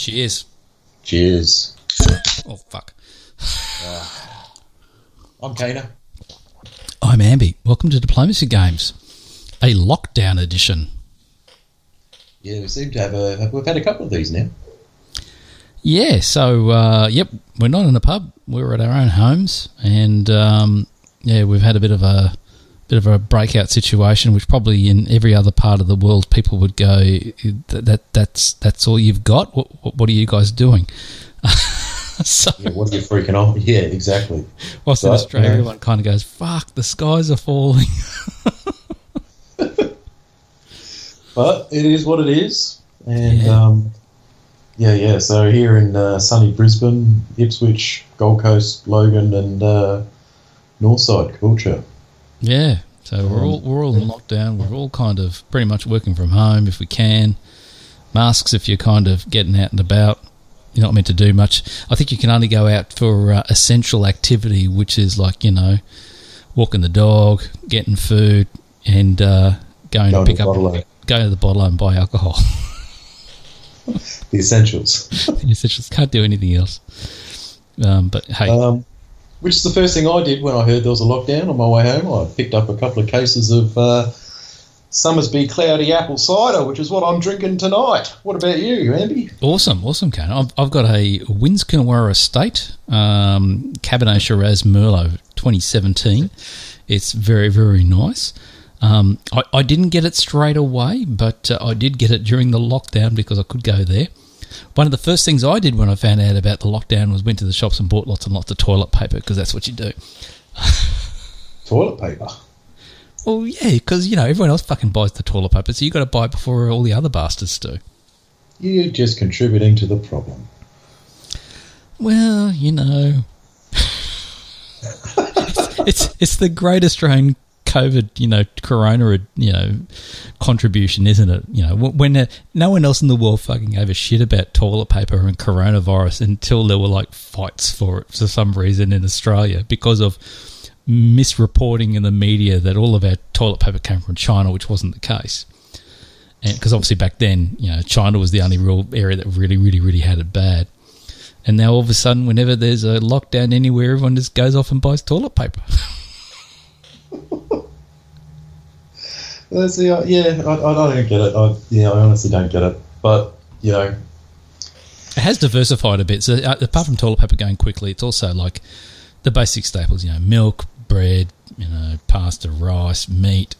Cheers. Cheers. Oh, fuck. I'm Kana. I'm Amby. Welcome to Diplomacy Games, a lockdown edition. Yeah, we seem to have a. We've had a couple of these now. Yeah, so, uh, yep, we're not in a pub. We're at our own homes. And, um, yeah, we've had a bit of a bit of a breakout situation, which probably in every other part of the world people would go, that, that that's that's all you've got? What, what, what are you guys doing? so, Yeah, what are you freaking on? Yeah, exactly. whilst in Australia, yeah. everyone kind of goes, fuck, the skies are falling. But it is what it is. And Yeah. um, yeah, yeah. So here in uh, sunny Brisbane, Ipswich, Gold Coast, Logan, and uh, Northside, Caboolture. Yeah. So we're all we're all in lockdown. We're all kind of pretty much working from home if we can. Masks if you're kind of getting out and about. You're not meant to do much. I think you can only go out for uh, essential activity, which is like you know, walking the dog, getting food, and uh, going Going to pick to up, Bottle-O. go to the bottle and buy alcohol. The essentials. the essentials can't do anything else. Um, but hey, Um, which is the first thing I did when I heard there was a lockdown on my way home. I picked up a couple of cases of uh, Somersby Cloudy Apple Cider, which is what I'm drinking tonight. What about you, Andy? Awesome, awesome, Kane. I've, I've got a Winsconwara Estate um, Cabernet Shiraz Merlot 2017. It's very, very nice. Um, I, I didn't get it straight away, but uh, I did get it during the lockdown because I could go there. One of the first things I did when I found out about the lockdown was went to the shops and bought lots and lots of toilet paper because that's what you do. Toilet paper. Well, yeah, because you know everyone else fucking buys the toilet paper, so you got to buy it before all the other bastards do. You're just contributing to the problem. Well, you know, it's, it's it's the great Australian COVID, you know, Corona, you know, contribution, isn't it? You know, when uh, no one else in the world fucking gave a shit about toilet paper and coronavirus until there were like fights for it for some reason in Australia because of misreporting in the media that all of our toilet paper came from China, which wasn't the case. Because obviously back then, you know, China was the only real area that really, really, really had it bad. And now all of a sudden, whenever there's a lockdown anywhere, everyone just goes off and buys toilet paper. The, uh, yeah, I, I don't get it. I, yeah, I honestly don't get it. But, you know, It has diversified a bit. So uh, apart from toilet paper going quickly, it's also like the basic staples. You know, milk, bread, you know, pasta, rice, meat,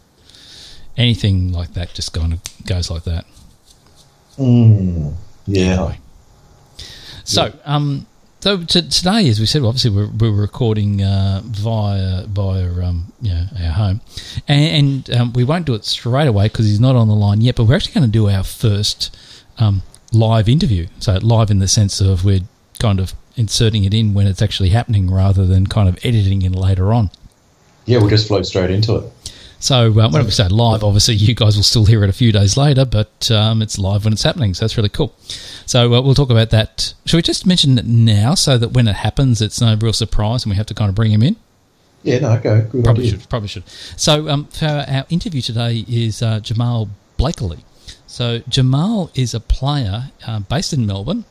anything like that. Just kind of goes like that. mm, yeah. So, um, so t- today, as we said, obviously we're, we're recording uh, via via um, you know, our home, and, and um, we won't do it straight away because he's not on the line yet. But we're actually going to do our first um, live interview. So live in the sense of we're kind of inserting it in when it's actually happening, rather than kind of editing it later on. Yeah, we'll just float straight into it. So uh, when we say live, obviously you guys will still hear it a few days later, but um, it's live when it's happening, so that's really cool. So uh, we'll talk about that. Should we just mention it now so that when it happens, it's no real surprise and we have to kind of bring him in? Yeah, no, go. Good Probably idea. should. Probably should. So um, for our interview today is uh, Jamal Blakely. So Jamal is a player uh, based in Melbourne.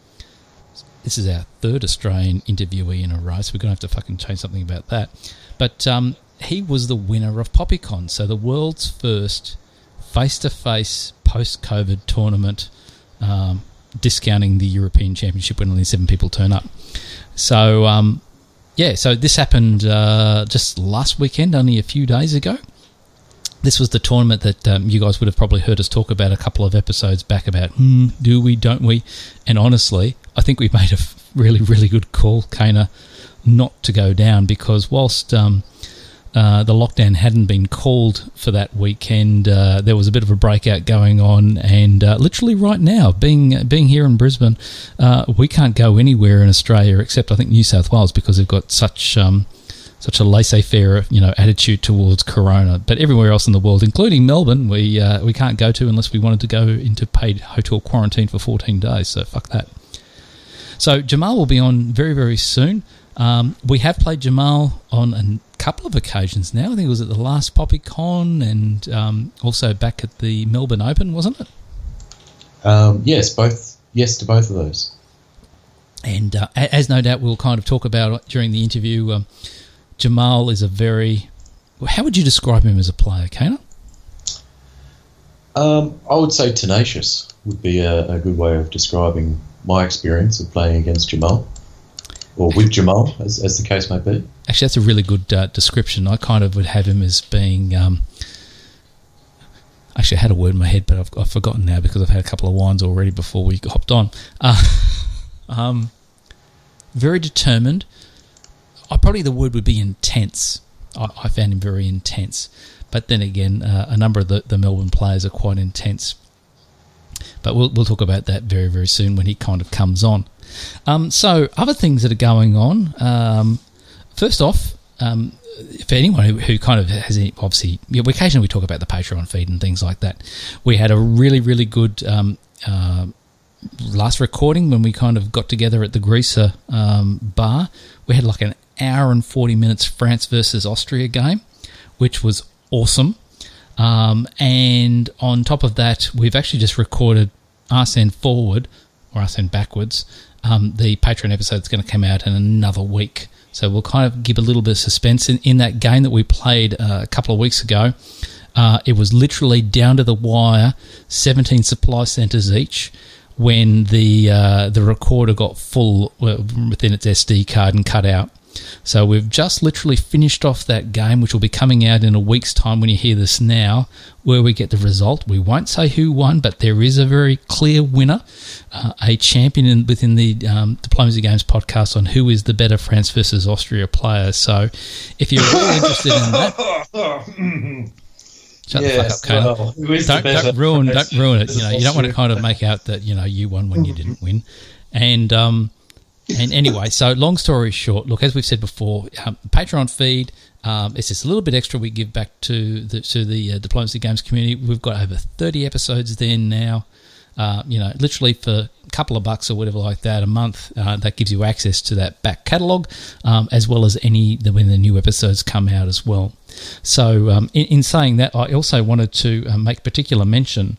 This is our third Australian interviewee in a row, so we're going to have to fucking change something about that. But um, he was the winner of PoppyCon, so the world's first face-to-face post-COVID tournament, um, discounting the European Championship when only seven people turn up. So um, yeah, so this happened uh, just last weekend, only a few days ago. This was the tournament that um, you guys would have probably heard us talk about a couple of episodes back about, hmm, do we, don't we? And honestly, I think we made a really, really good call, Kana, not to go down because whilst um, uh, the lockdown hadn't been called for that weekend, uh, there was a bit of a breakout going on, and uh, literally right now, being being here in Brisbane, uh, we can't go anywhere in Australia except I think New South Wales because they've got such um, such a laissez-faire you know attitude towards Corona. But everywhere else in the world, including Melbourne, we uh, we can't go to unless we wanted to go into paid hotel quarantine for 14 days. So fuck that. So Jamal will be on very very soon. Um, we have played Jamal on a couple of occasions now. I think it was at the last PoppyCon and um, also back at the Melbourne Open, wasn't it? Um, yes, both. Yes to both of those. And uh, as no doubt we'll kind of talk about during the interview, um, Jamal is a very. How would you describe him as a player, Kana? Um, I would say tenacious would be a, a, good way of describing my experience of playing against Jamal, or with Jamal, as, as the case may be. Actually, that's a really good uh, description. I kind of would have him as being. Um, actually, I had a word in my head, but I've, I've, forgotten now because I've had a couple of wines already before we hopped on. Uh, um, very determined. I probably the word would be intense. I, I found him very intense. But then again, uh, a number of the, the Melbourne players are quite intense. But we'll, we'll talk about that very, very soon when he kind of comes on. Um, so, other things that are going on. Um, first off, um, for anyone who, who kind of has any, obviously, you know, occasionally we talk about the Patreon feed and things like that. We had a really, really good um, uh, last recording when we kind of got together at the Greaser um, bar. We had like an hour and 40 minutes France versus Austria game, which was awesome. Um, and on top of that, we've actually just recorded Arsene Forward or Arsene Backwards. Um, the Patreon episode is going to come out in another week. So we'll kind of give a little bit of suspense in, in that game that we played uh, a couple of weeks ago. Uh, it was literally down to the wire, 17 supply centres each when the uh, the recorder got full within its SD card and cut out. So we've just literally finished off that game, which will be coming out in a week's time when you hear this now, where we get the result. We won't say who won, but there is a very clear winner, uh, a champion in, within the um, Diplomacy Games podcast on who is the better France versus Austria player. So if you're really interested in that. Shut yes, the fuck up, Well, don't, don't ruin, don't ruin it. You know, you don't want to kind of make out that you know you won when you didn't win. And um, and anyway, so long story short, look, as we've said before, um, Patreon feed. Um, it's just a little bit extra we give back to the to the uh, diplomacy games community. We've got over thirty episodes there now. Uh, you know, literally for a couple of bucks or whatever like that a month, uh, that gives you access to that back catalogue, um, as well as any when the new episodes come out as well. So, um, in, in, saying that, I also wanted to uh, make particular mention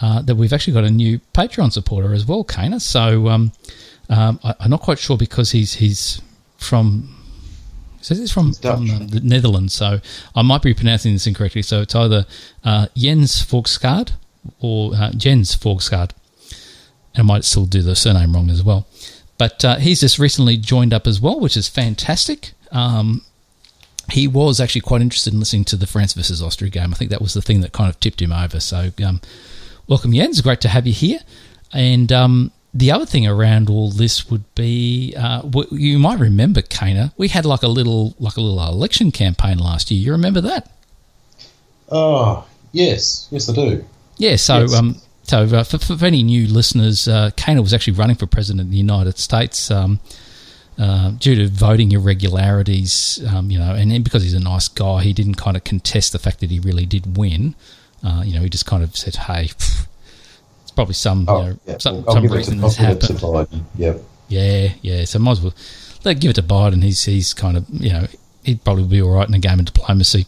uh, that we've actually got a new Patreon supporter as well, Kana. So, um, um, I, am not quite sure because he's he's from. Says he's from, from uh, the Netherlands, so I might be pronouncing this incorrectly. So it's either uh, Jens Forgskard or uh, Jens Forgskard. And I might still do the surname wrong as well. But uh, he's just recently joined up as well, which is fantastic. Um, he was actually quite interested in listening to the France versus Austria game. I think that was the thing that kind of tipped him over. So, um, welcome, Jens. Great to have you here. And um, the other thing around all this would be uh, you might remember Kana. We had like a little like a little election campaign last year. You remember that? Oh yes, yes I do. Yeah. So yes. um, so uh, for, for, any new listeners, uh, Kana was actually running for president of the United States. Um, uh, due to voting irregularities, um, you know, and because he's a nice guy, he didn't kind of contest the fact that he really did win. Uh, you know, he just kind of said, "Hey, pff, probably some oh, you know, yeah. some, some reason this happened. Yep. Yeah, yeah. So might as well let give it to Biden. He's he's kind of you know he'd probably be all right in a game of diplomacy.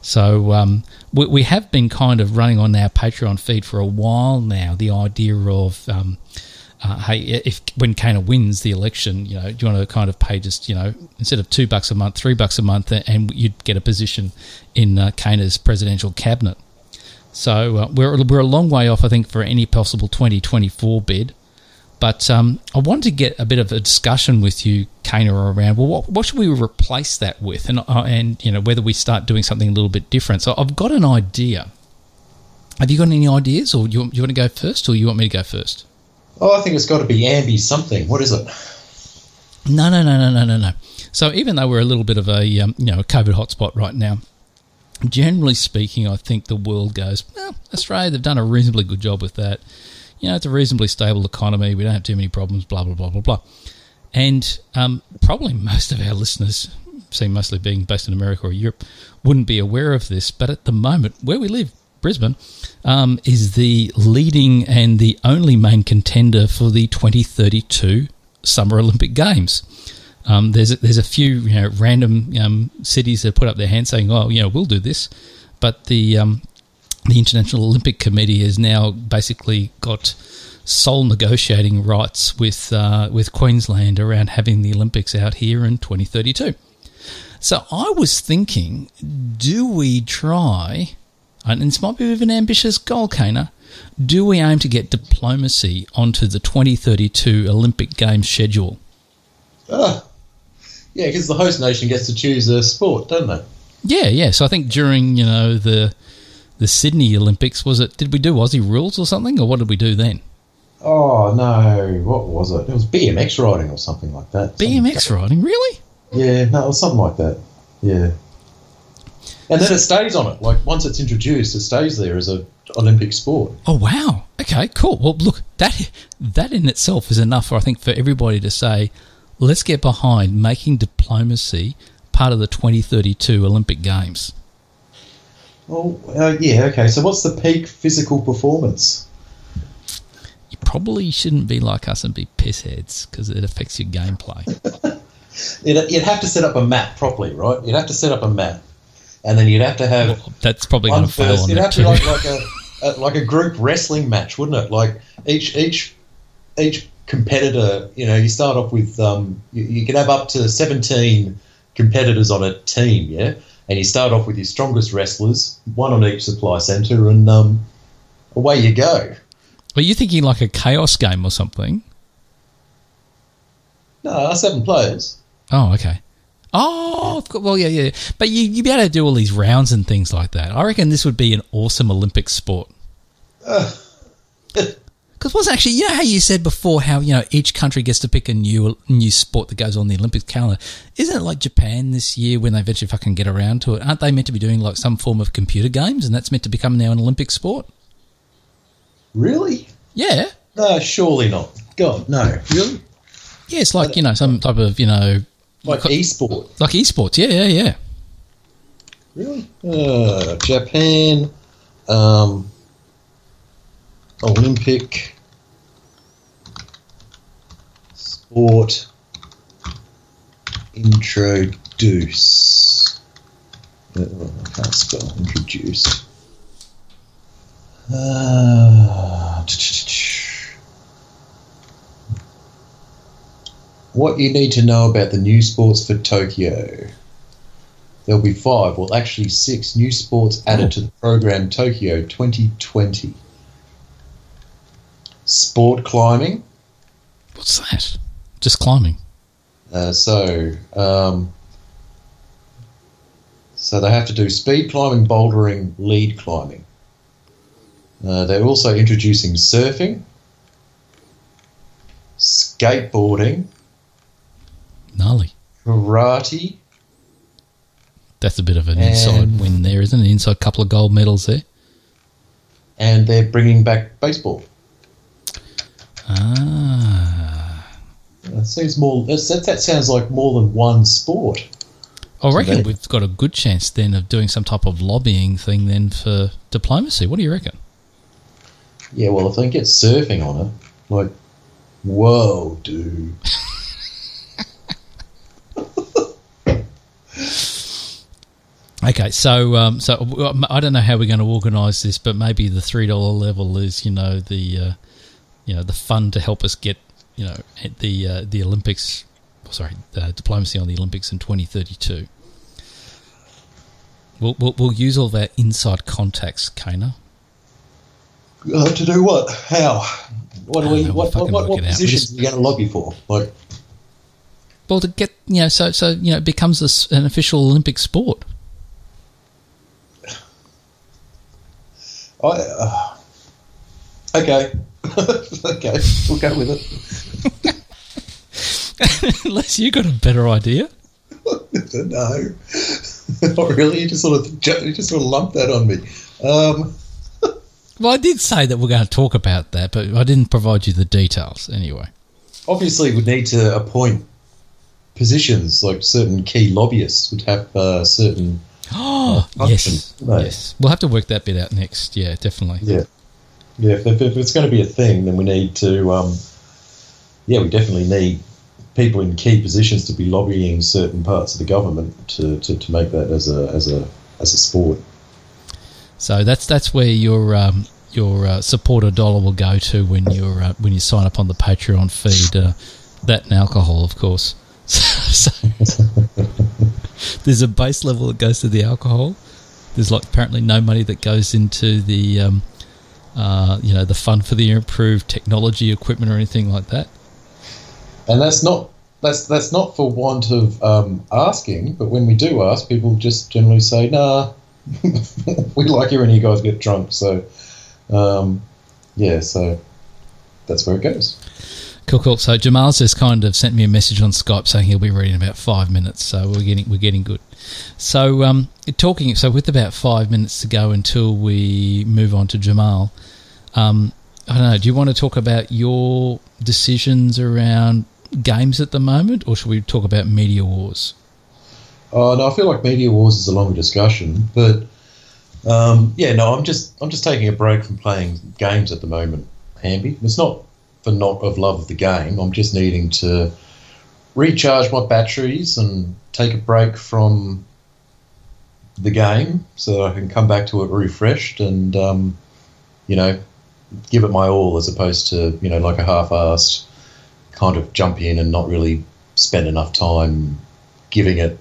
So um, we, we have been kind of running on our Patreon feed for a while now. The idea of um, uh, hey, if when Kana wins the election, you know, do you want to kind of pay just you know instead of two bucks a month, three bucks a month, and you'd get a position in uh, Kana's presidential cabinet. So uh, we're we're a long way off, I think, for any possible 2024 bid. But um, I wanted to get a bit of a discussion with you, Kana, around well, what, what should we replace that with, and uh, and you know whether we start doing something a little bit different. So I've got an idea. Have you got any ideas, or you, you want to go first, or you want me to go first? Oh, I think it's got to be Ambi something. What is it? No, no, no, no, no, no, no. So even though we're a little bit of a um, you know a COVID hotspot right now, generally speaking, I think the world goes, well, Australia, they've done a reasonably good job with that. You know, it's a reasonably stable economy. We don't have too many problems, blah, blah, blah, blah, blah. And um, probably most of our listeners, seem mostly being based in America or Europe, wouldn't be aware of this. But at the moment, where we live, Brisbane, um, is the leading and the only main contender for the 2032 Summer Olympic Games. Um, there's a, there's a few you know random um, cities that put up their hands saying, "Oh, you know, we'll do this," but the um, the International Olympic Committee has now basically got sole negotiating rights with uh, with Queensland around having the Olympics out here in 2032. So I was thinking, do we try? And this might be a bit of an ambitious goal, Kana. Do we aim to get diplomacy onto the 2032 Olympic Games schedule? Ah, yeah, because the host nation gets to choose a sport, don't they? Yeah, yeah. So I think during you know the the Sydney Olympics was it? Did we do Aussie rules or something, or what did we do then? Oh no, what was it? It was BMX riding or something like that. BMX Something- riding, really? Yeah, no, it was something like that. Yeah. And then it stays on it. Like once it's introduced, it stays there as a Olympic sport. Oh wow. Okay, cool. Well, look, that that in itself is enough, I think, for everybody to say, let's get behind making diplomacy part of the 2032 Olympic Games. Well, uh, yeah, okay. So what's the peak physical performance? You probably shouldn't be like us and be pissheads because it affects your gameplay. You'd, you'd have to set up a map properly, right? You'd have to set up a map, and then you'd have to have Well, that's probably going to fail on You'd have to too. like, like a, a like a group wrestling match, wouldn't it? Like each each each competitor, you know, you start off with um, you, you can have up to seventeen competitors on a team, yeah, and you start off with your strongest wrestlers, one on each supply center, and um, away you go. Are you thinking like a chaos game or something? No, seven players. Oh, okay. Oh, well, yeah, yeah. But you you be able to do all these rounds and things like that. I reckon this would be an awesome Olympic sport. Because what's actually, you know how you said before how you know each country gets to pick a new new sport that goes on the Olympic calendar. Isn't it like Japan this year when they eventually fucking get around to it? Aren't they meant to be doing like some form of computer games and that's meant to become now an Olympic sport? Really? Yeah, No, surely not. God, no. Really? yeah. It's like you know some type of you know Like e-sport. like esports. Yeah, yeah, yeah. Really? Uh, Japan, um, Olympic sport introduce. Uh, I can't spell introduce. Uh, what you need to know about the new sports for Tokyo. There'll be five, well, actually six new sports added Oh. to the program Tokyo 2020. Sport climbing. What's that? Just climbing. Uh, so, um, so they have to do speed climbing, bouldering, lead climbing. Uh, they're also introducing surfing, skateboarding, Gnarly. karate, That's a bit of an inside win there, isn't it? Inside couple of gold medals there. and they're bringing back baseball. Ah. That seems more. That, that, that sounds like more than one sport. I reckon they- we've got a good chance then of doing some type of lobbying thing then for diplomacy. What do you reckon? Yeah, well, if they get surfing on it, like, whoa, dude. Okay, so um, so I don't know how we're going to organise this, but maybe the three dollar level is you know the uh, you know the fund to help us get you know at the uh, the Olympics. Sorry, uh, diplomacy on the Olympics in twenty thirty two. We'll, we'll we'll use all our inside contacts, Kana. Uh, to do what? How? What do I we? know, we'll What, what, what, what it out. We positions just- are we going to lobby for? Like, Well, to get you know, so so you know, it becomes an official Olympic sport. I. Uh, okay. okay, we'll go with it. Unless you got a better idea. no, not really. You just sort of you just sort of lumped that on me. Um, Well, I did say that we're going to talk about that, but I didn't provide you the details anyway. obviously, we'd need to appoint positions like certain key lobbyists would have uh, certain. Oh, function, yes, yes. We'll have to work that bit out next. Yeah, definitely. Yeah, yeah. If, if, it's going to be a thing, then we need to. Um, yeah, we definitely need people in key positions to be lobbying certain parts of the government to, to, to make that as a as a as a sport. So that's that's where your um, your uh, supporter dollar will go to when you're uh, when you sign up on the Patreon feed. Uh, that and alcohol, of course. so, there's a base level that goes to the alcohol. There's like apparently no money that goes into the um, uh, you know the fund for the improved technology equipment or anything like that. And that's not that's that's not for want of um, asking, but when we do ask, people just generally say, "Nah, we like hearing you guys get drunk." So, um, yeah, so that's where it goes. Cool, cool. So Jamal's just kind of sent me a message on Skype saying he'll be ready in about five minutes. So we're getting we're getting good. So um, talking. So with about five minutes to go until we move on to Jamal, um, I don't know. Do you want to talk about your decisions around games at the moment, or should we talk about media wars? Oh no, I feel like media wars is a longer discussion, but um, yeah, no, I'm just I'm just taking a break from playing games at the moment, Hamby. It's not for not of love of the game. I'm just needing to recharge my batteries and take a break from the game so that I can come back to it refreshed and um, you know give it my all as opposed to you know like a half-assed kind of jump in and not really spend enough time giving it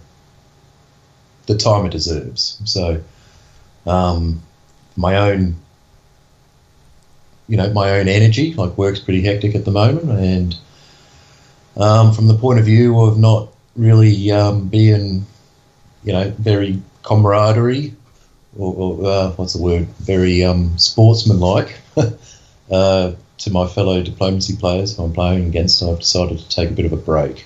the time it deserves. So um, my own you know my own energy like work's pretty hectic at the moment. And um, from the point of view of not really um, being you know very camaraderie or, or uh, what's the word? Very um, sportsmanlike uh, to my fellow diplomacy players who I'm playing against I've decided to take a bit of a break.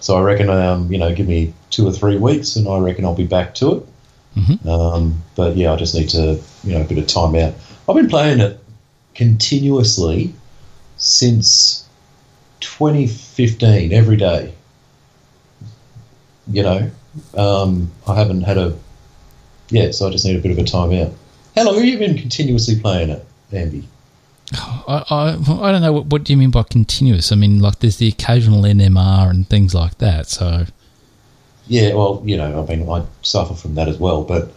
So I reckon um, you know give me two or three weeks and I reckon I'll be back to it. Mm-hmm. um, but yeah I just need to you know a bit of time out. I've been playing it continuously since 2015 every day. You know, um, I haven't had a yeah, so I just need a bit of a time out. How long have you been continuously playing it, Andy? I, I, I don't know what, what do you mean by continuous. I mean like there's the occasional NMR and things like that. So Yeah, well, you know, I mean, I suffer from that as well, but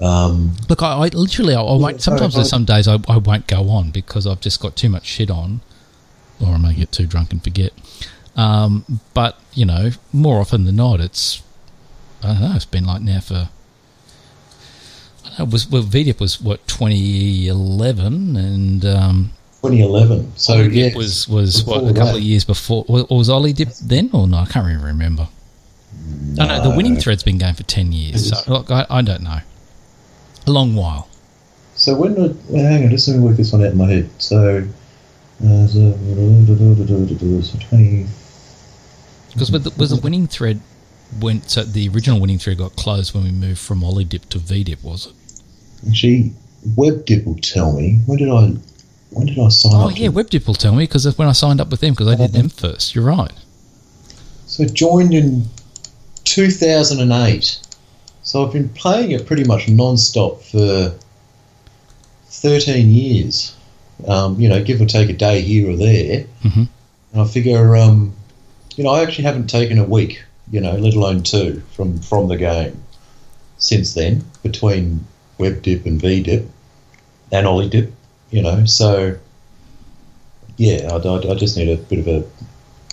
um, look, I, I literally I, I won't. Sometimes there's some days I, I won't go on because I've just got too much shit on, or I may get too drunk and forget. Um, but you know, more often than not, it's I don't know. It's been like now for. I don't know, was well, VDIP was what 2011, and um, 2011. So yeah, was was before what a couple that. of years before. Was, was Ollie Dip then or no? I can't even remember. No, no, the winning thread's been going for ten years. So look, I, I don't know. A long while. So when did, hang on, just let me work this one out in my head. So, uh, so, 20. Because with the, was the winning thread went so the original winning thread got closed when we moved from Ollie Dip to V Dip, was it? Actually, WebDip will tell me when did I when did I sign Oh up? Oh yeah, to- WebDip will tell me because that's when I signed up with them because I did them first. You're right. So I joined in 2008. So I've been playing it pretty much non-stop for 13 years. Um, you know, give or take a day here or there. Mhm. And I figure, um, you know, I actually haven't taken a week, you know, let alone two from from the game since then between WebDip and VDip and OllyDip. You know, so yeah, I, I, I just need a bit of a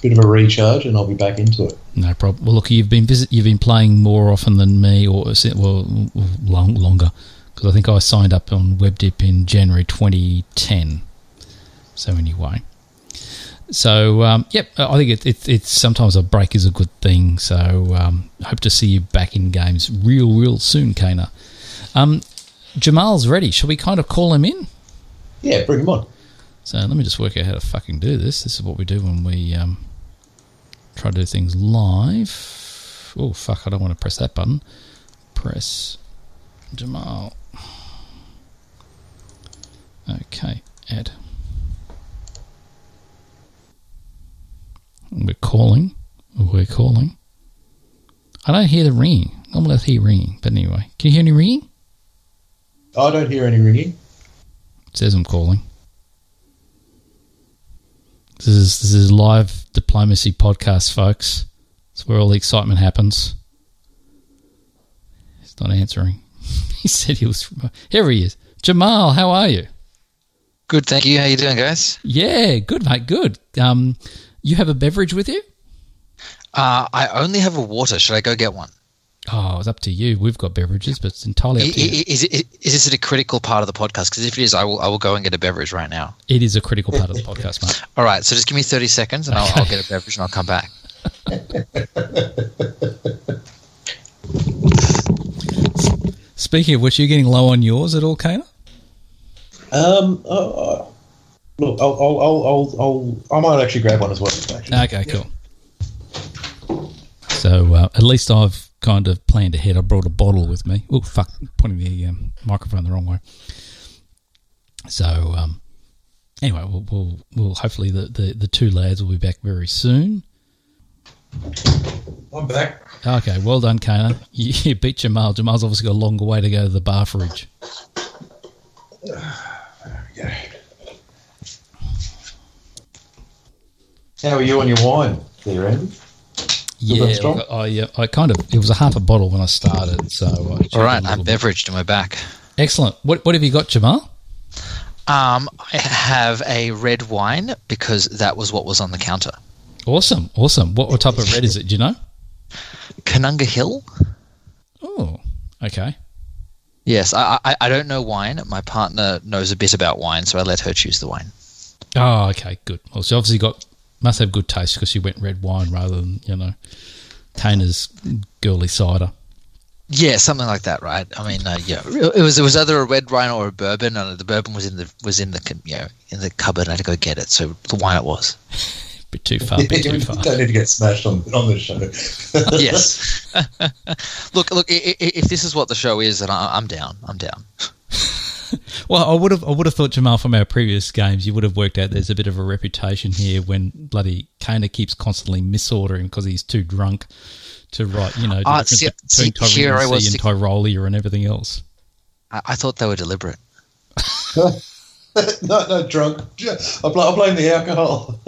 bit of a recharge, and I'll be back into it. No problem. Well, look, you've been visit, you've been playing more often than me, or well, long, longer because I think I signed up on WebDip in January 2010. So anyway, so um, yep, I think it, it, it's sometimes a break is a good thing. So um, hope to see you back in games real, real soon, Kana. Um, Jamal's ready. Shall we kind of call him in? Yeah, bring him on. So let me just work out how to fucking do this. This is what we do when we um, try to do things live. Oh, fuck, I don't want to press that button. Press Jamal. Okay, add. We're calling. We're calling. I don't hear the ringing. Normally I hear ringing, but anyway. Can you hear any ringing? I don't hear any ringing. It says I'm calling. This is this is live diplomacy podcast, folks. It's where all the excitement happens. He's not answering. he said he was. Here he is, Jamal. How are you? Good, thank you. How you doing, guys? Yeah, good, mate. Good. Um, you have a beverage with you? Uh, I only have a water. Should I go get one? Oh, it's up to you. We've got beverages, but it's entirely up to you. Is, is, is this a critical part of the podcast? Because if it is, I will, I will go and get a beverage right now. It is a critical part of the podcast, mate. All right, so just give me 30 seconds and I'll, I'll get a beverage and I'll come back. Speaking of which, you're getting low on yours at all, Kana? Um, uh, uh, look, I'll, I'll, I'll, I'll, I'll, I might actually grab one as well. Actually. Okay, cool. So uh, at least I've kind of planned ahead. I brought a bottle with me. Oh, fuck, pointing the um, microphone the wrong way. So um, anyway, we'll, we'll, we'll hopefully the, the, the two lads will be back very soon. I'm back. Okay, well done, Kana. You, you beat Jamal. Jamal's obviously got a longer way to go to the bar fridge. Yeah. How are you on your wine there, Andy? Yeah, that strong? I, I kind of. It was a half a bottle when I started, so. I checked All a right, little I'm bit. beveraged and we're back. Excellent. What What have you got, Jamal? Um, I have a red wine because that was what was on the counter. Awesome, awesome. What, what type of red is it? Do you know? Koonunga Hill? Oh, okay. Yes, I, I, I don't know wine. My partner knows a bit about wine, so I let her choose the wine. Oh, okay, good. Well, she obviously got must have good taste because she went red wine rather than you know Tana's girly cider. Yeah, something like that, right? I mean, uh, yeah, it was it was either a red wine or a bourbon, and the bourbon was in the was in the you know in the cupboard. I had to go get it, so the wine it was. Bit too far, bit too far. don't need to get smashed on, on the show. yes. look, look. i- i- If this is what the show is, then I'm down. I'm down. Well, I would have, I would have thought Jamal from our previous games, you would have worked out there's a bit of a reputation here when bloody Kana keeps constantly misordering because he's too drunk to write, you know, the Ah, see- between see, here I Tyrolean was and thinking- Tyrolia and everything else. I, I thought they were deliberate. no, no, drunk. I, bl- I blame the alcohol.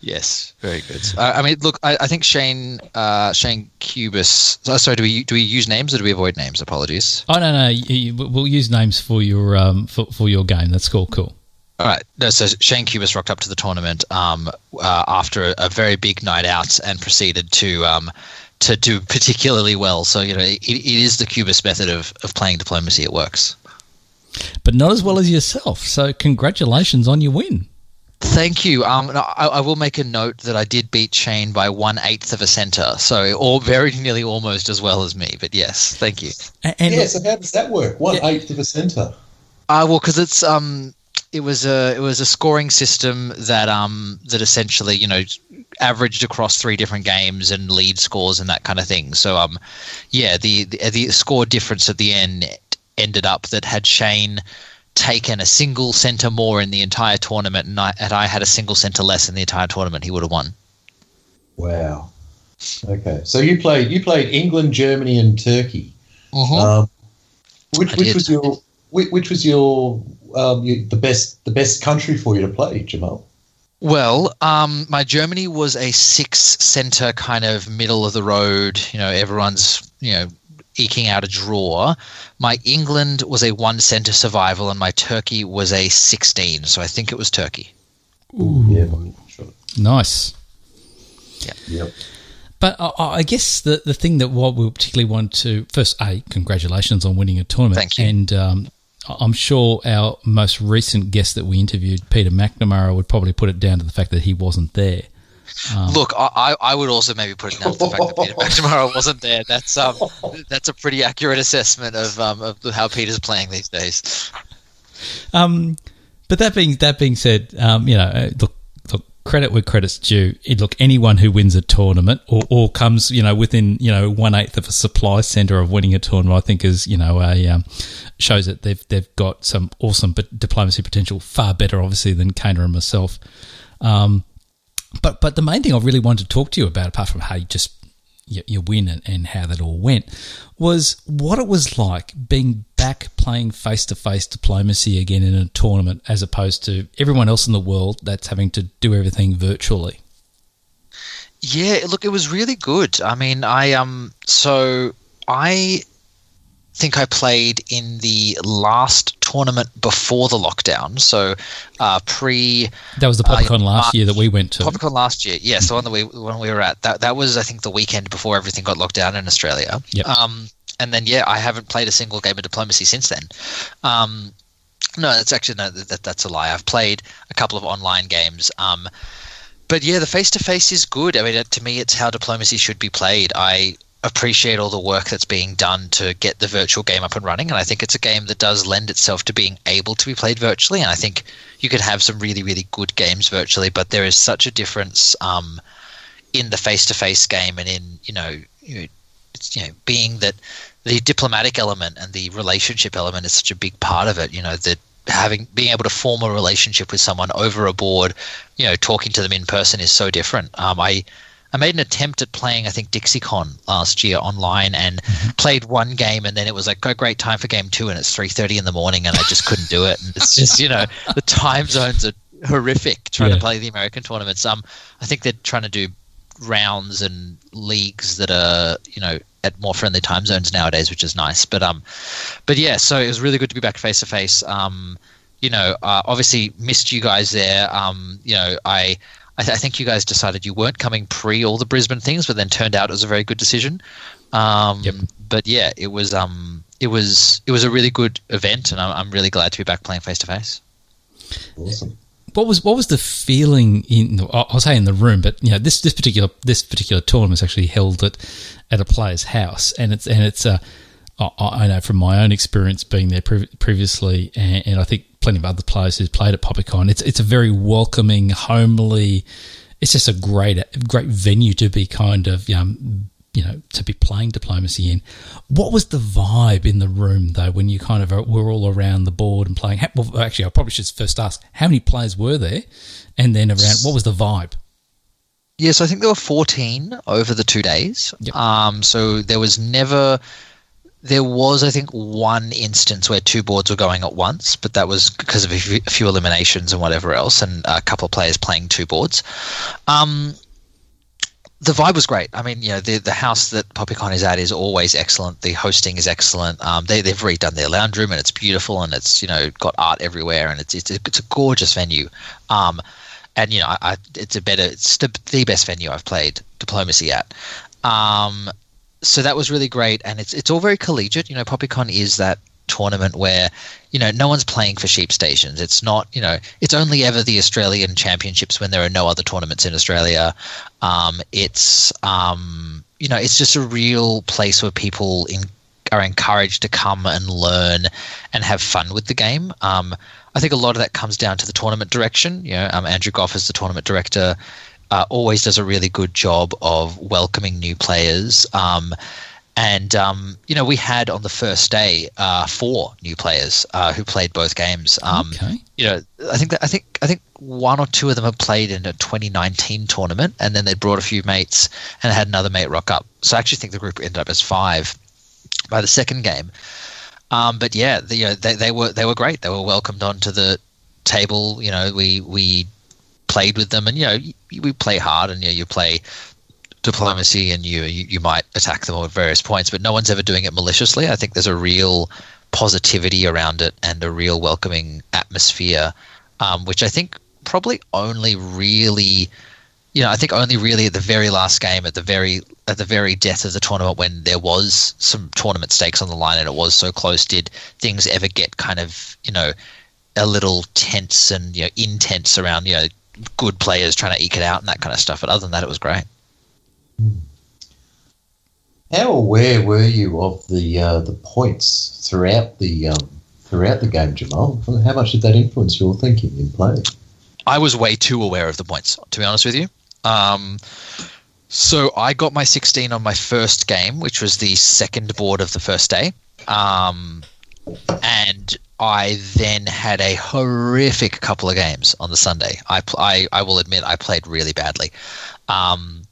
Yes, very good. Uh, I mean, look, I, I think Shane uh, Shane Cubis. oh, sorry, do we do we use names or do we avoid names? Apologies. Oh no, no, you, we'll use names for your um for, for your game. That's cool, cool. All right. No, so Shane Cubis rocked up to the tournament um, uh, after a, a very big night out and proceeded to um, to do particularly well. So you know, it, it is the Cubis method of, of playing diplomacy. It works. But not as well as yourself. So congratulations on your win. Thank you. Um, I, I will make a note that I did beat Shane by one eighth of a center, so all very nearly almost as well as me. But yes, thank you. A- And, yeah, so how does that work? One eighth of a centre. Uh, well, because it's um, it was a it was a scoring system that um that essentially you know averaged across three different games and lead scores and that kind of thing. So um, yeah, the the, the score difference at the end ended up that had Shane taken a single center more in the entire tournament and I, and I had a single center less in the entire tournament, he would have won. Wow. Okay, so you played you played England, Germany, and Turkey. Uh-huh. Um, which which was your which, which was your um, you, the best the best country for you to play, Jamal? Well, um, my Germany was a six center kind of middle of the road. You know, everyone's you know eking out a draw. My England was a one center survival, and my Turkey was a sixteen. So I think it was Turkey. Ooh. Yeah, sure. nice. Yeah. Yep. But I, I guess the, the thing that what we particularly want to first, a congratulations on winning a tournament, Thank you. and um, I'm sure our most recent guest that we interviewed, Peter McNamara, would probably put it down to the fact that he wasn't there. Look, I, I would also maybe put it down to the fact that Peter McNamara wasn't there. That's um that's a pretty accurate assessment of um of how Peter's playing these days. Um, but that being that being said, um, you know, uh, look, look, credit where credit's due. Look, anyone who wins a tournament or, or comes, you know, within you know one eighth of a supply center of winning a tournament, I think is you know a um, shows that they've they've got some awesome but diplomacy potential, far better obviously than Kana and myself. Um, but but the main thing I really wanted to talk to you about, apart from how you just you, you win and, and how that all went, was what it was like being back playing face to face diplomacy again in a tournament, as opposed to everyone else in the world that's having to do everything virtually. Yeah, look, it was really good. I mean, I um, so I think I played in the last tournament before the lockdown. So uh, pre that was the uh, last March- year that we went to. PopCon last year, yes, the one that we when we were at that that was I think the weekend before everything got locked down in Australia. Yep. Um, and then yeah, I haven't played a single game of diplomacy since then. Um, no, that's actually no, that, that's a lie. I've played a couple of online games. Um, but yeah, the face to face is good. I mean, it- to me, it's how diplomacy should be played. I appreciate all the work that's being done to get the virtual game up and running, and I think it's a game that does lend itself to being able to be played virtually. And I think you could have some really, really good games virtually, but there is such a difference um, in the face to face game and in you know, you you know, being that the diplomatic element and the relationship element is such a big part of it. You know that having being able to form a relationship with someone over a board, you know, talking to them in person is so different. Um, I I made an attempt at playing I think DixieCon last year online and played one game and then it was like oh, great time for game two and it's three thirty in the morning and I just couldn't do it and it's just you know the time zones are horrific trying Yeah. to play the American tournaments. Um, I think they're trying to do rounds and leagues that are you know at more friendly time zones nowadays, which is nice. But um, but yeah, so it was really good to be back face to face. Um, you know, uh, obviously missed you guys there. Um, you know, I. I, th- I think you guys decided you weren't coming pre all the Brisbane things, but then turned out it was a very good decision. Um, Yep. But yeah, it was um, it was it was a really good event, and I'm, I'm really glad to be back playing face to face. Awesome. what was what was the feeling in I'll say in the room, but you know this this particular this particular tournament is actually held at at a player's house, and it's and it's uh, I, I know from my own experience being there pre- previously, and, and I think plenty of other players who've played at PoppyCon. It's it's a very welcoming, homely. It's just a great great venue to be kind of um, you know to be playing diplomacy in. What was the vibe in the room though when you kind of were all around the board and playing? Well, actually, I probably should first ask how many players were there, and then around what was the vibe? Yeah, so I think there were 14 over the two days. Yep. Um, so there was never, there was, I think, one instance where two boards were going at once, but that was because of a few, eliminations and whatever else, and a couple of players playing two boards. Um, the vibe was great. I mean, you know, the the house that PoppyCon is at is always excellent. The hosting is excellent. Um, they they've redone their lounge room and it's beautiful and it's you know got art everywhere and it's it's a, it's a gorgeous venue. Um, and you know, I, I, it's a better, it's the, best venue I've played diplomacy at. Um, so that was really great, and it's it's all very collegiate. You know, PoppyCon is that tournament where you know no one's playing for sheep stations. It's not you know it's only ever the Australian Championships when there are no other tournaments in Australia. Um, it's um, you know it's just a real place where people in, are encouraged to come and learn and have fun with the game. Um, I think a lot of that comes down to the tournament direction. You know, um, Andrew Goff is the tournament director. Uh, always does a really good job of welcoming new players. Um, and um, you know, we had on the first day uh, four new players uh, who played both games. Um, okay, you know, I think that I think I think one or two of them have played in a 2019 tournament, and then they brought a few mates and had another mate rock up. So I actually think the group ended up as five by the second game. Um, but yeah, the, you know, they, they were they were great. They were welcomed onto the table. You know, we we played with them, and you know, we play hard, and you know, you play diplomacy, and you, you you might attack them at various points, but no one's ever doing it maliciously. I think there's a real positivity around it and a real welcoming atmosphere, um, which I think probably only really you know, I think only really at the very last game, at the very at the very death of the tournament, when there was some tournament stakes on the line and it was so close, did things ever get kind of you know a little tense and you know intense around you know good players trying to eke it out and that kind of stuff. But other than that, it was great. How aware were you of the uh, the points throughout the um, throughout the game, Jamal? How much did that influence your thinking in play? I was way too aware of the points, to be honest with you. Um, so I got my 16 on my first game, which was the second board of the first day. Um, and I then had a horrific couple of games on the Sunday. I, I, I will admit I played really badly. Um,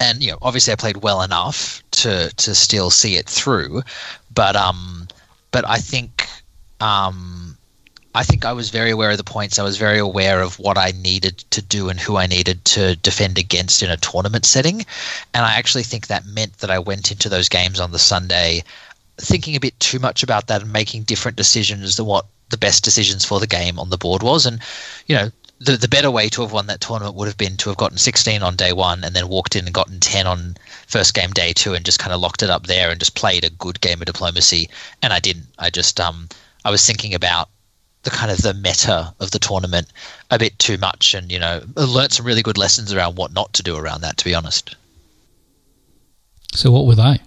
and you know, obviously, I played well enough to to still see it through, but um, but I think um, I think I was very aware of the points. I was very aware of what I needed to do and who I needed to defend against in a tournament setting. And I actually think that meant that I went into those games on the Sunday thinking a bit too much about that and making different decisions than what the best decisions for the game on the board was. And, you know, the, the better way to have won that tournament would have been to have gotten 16 on day one and then walked in and gotten 10 on first game day two and just kind of locked it up there and just played a good game of diplomacy. And I didn't. I just, um, I was thinking about the kind of the meta of the tournament a bit too much and, you know, learnt some really good lessons around what not to do around that, to be honest. So, what were they?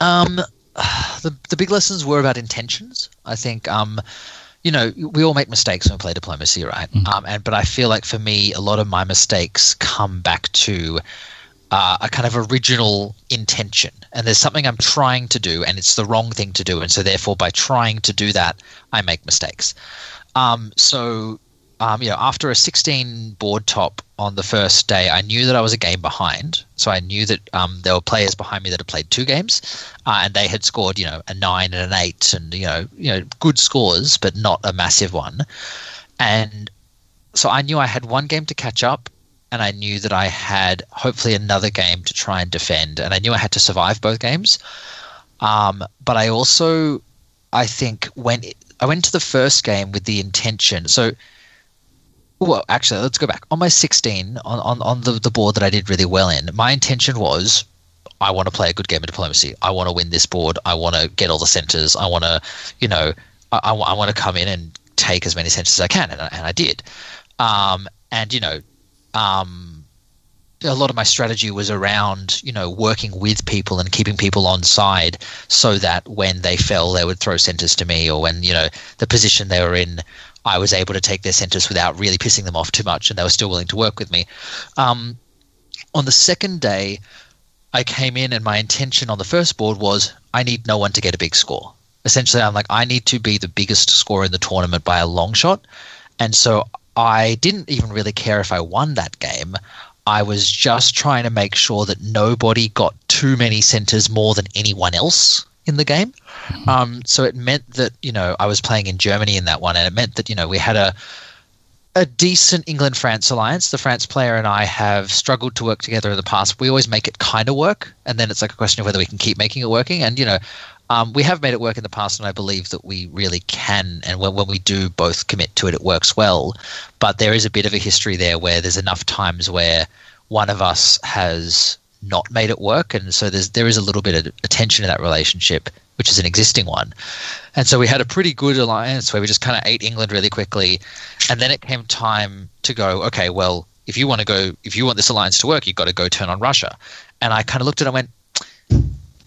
Um, the the big lessons were about intentions. I think um, you know, we all make mistakes when we play diplomacy, right? Mm. Um, and but I feel like for me, a lot of my mistakes come back to uh, a kind of original intention, and there's something I'm trying to do, and it's the wrong thing to do, and so therefore, by trying to do that, I make mistakes. Um, so um, you know, after a 16 board top on the first day, I knew that I was a game behind. So I knew that um, there were players behind me that had played two games, uh, and they had scored, you know, a nine and an eight, and you know, you know, good scores, but not a massive one. And so I knew I had one game to catch up, and I knew that I had hopefully another game to try and defend, and I knew I had to survive both games. Um, but I also, I think, when I went to the first game with the intention, so well, actually, let's go back. On my 16, on, on, on the, the board that I did really well in, my intention was I want to play a good game of diplomacy. I want to win this board. I want to get all the centers. I want to, you know, I, I, I want to come in and take as many centers as I can. And, and I did. Um, and, you know, um, a lot of my strategy was around, you know, working with people and keeping people on side so that when they fell, they would throw centers to me or when, you know, the position they were in I was able to take their centers without really pissing them off too much, and they were still willing to work with me. Um, on the second day, I came in, and my intention on the first board was I need no one to get a big score. Essentially, I'm like, I need to be the biggest scorer in the tournament by a long shot. And so I didn't even really care if I won that game. I was just trying to make sure that nobody got too many centers more than anyone else in the game. Mm-hmm. Um, so it meant that you know I was playing in Germany in that one, and it meant that you know we had a a decent England France alliance. The France player and I have struggled to work together in the past. We always make it kind of work, and then it's like a question of whether we can keep making it working. And you know, um, we have made it work in the past, and I believe that we really can. And when, when we do both commit to it, it works well. But there is a bit of a history there where there's enough times where one of us has not made it work, and so there's there is a little bit of attention in that relationship, which is an existing one. And so we had a pretty good alliance where we just kind of ate England really quickly, and then it came time to go. Okay, well, if you want to go, if you want this alliance to work, you've got to go turn on Russia. And I kind of looked at it and went,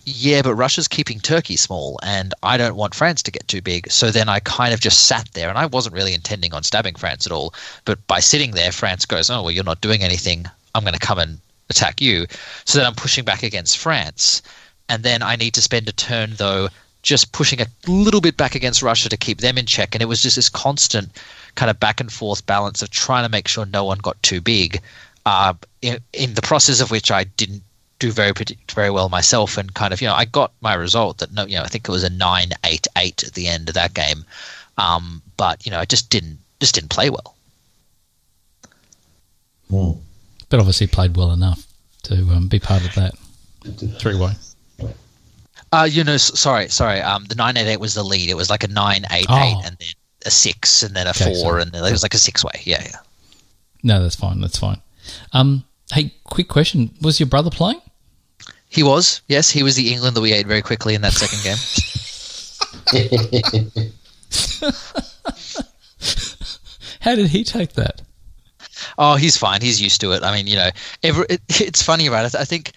yeah, but Russia's keeping Turkey small, and I don't want France to get too big. So then I kind of just sat there, and I wasn't really intending on stabbing France at all. But by sitting there, France goes, "Oh, well, you're not doing anything. I'm going to come and attack you. So then I'm pushing back against France. And then I need to spend a turn, though, just pushing a little bit back against Russia to keep them in check. And it was just this constant kind of back and forth balance of trying to make sure no one got too big. Uh, in, in the process of which I didn't do very very well myself, and kind of you know I got my result that no you know I think it was a nine eight eight at the end of that game, um, but you know I just didn't just didn't play well. Hmm but obviously played well enough to um, be part of that three way. Uh, you know, sorry, sorry. Um, the nine eight eight was the lead. It was like a nine eight oh. eight, and then a six, and then a okay, four, sorry. and then it was like a six way. Yeah, yeah. No, that's fine. That's fine. Um, hey, quick question: Was your brother playing? He was. Yes, he was the England that we ate very quickly in that second game. How did he take that? Oh, he's fine. He's used to it. I mean, you know, every, it, it's funny, right? I think,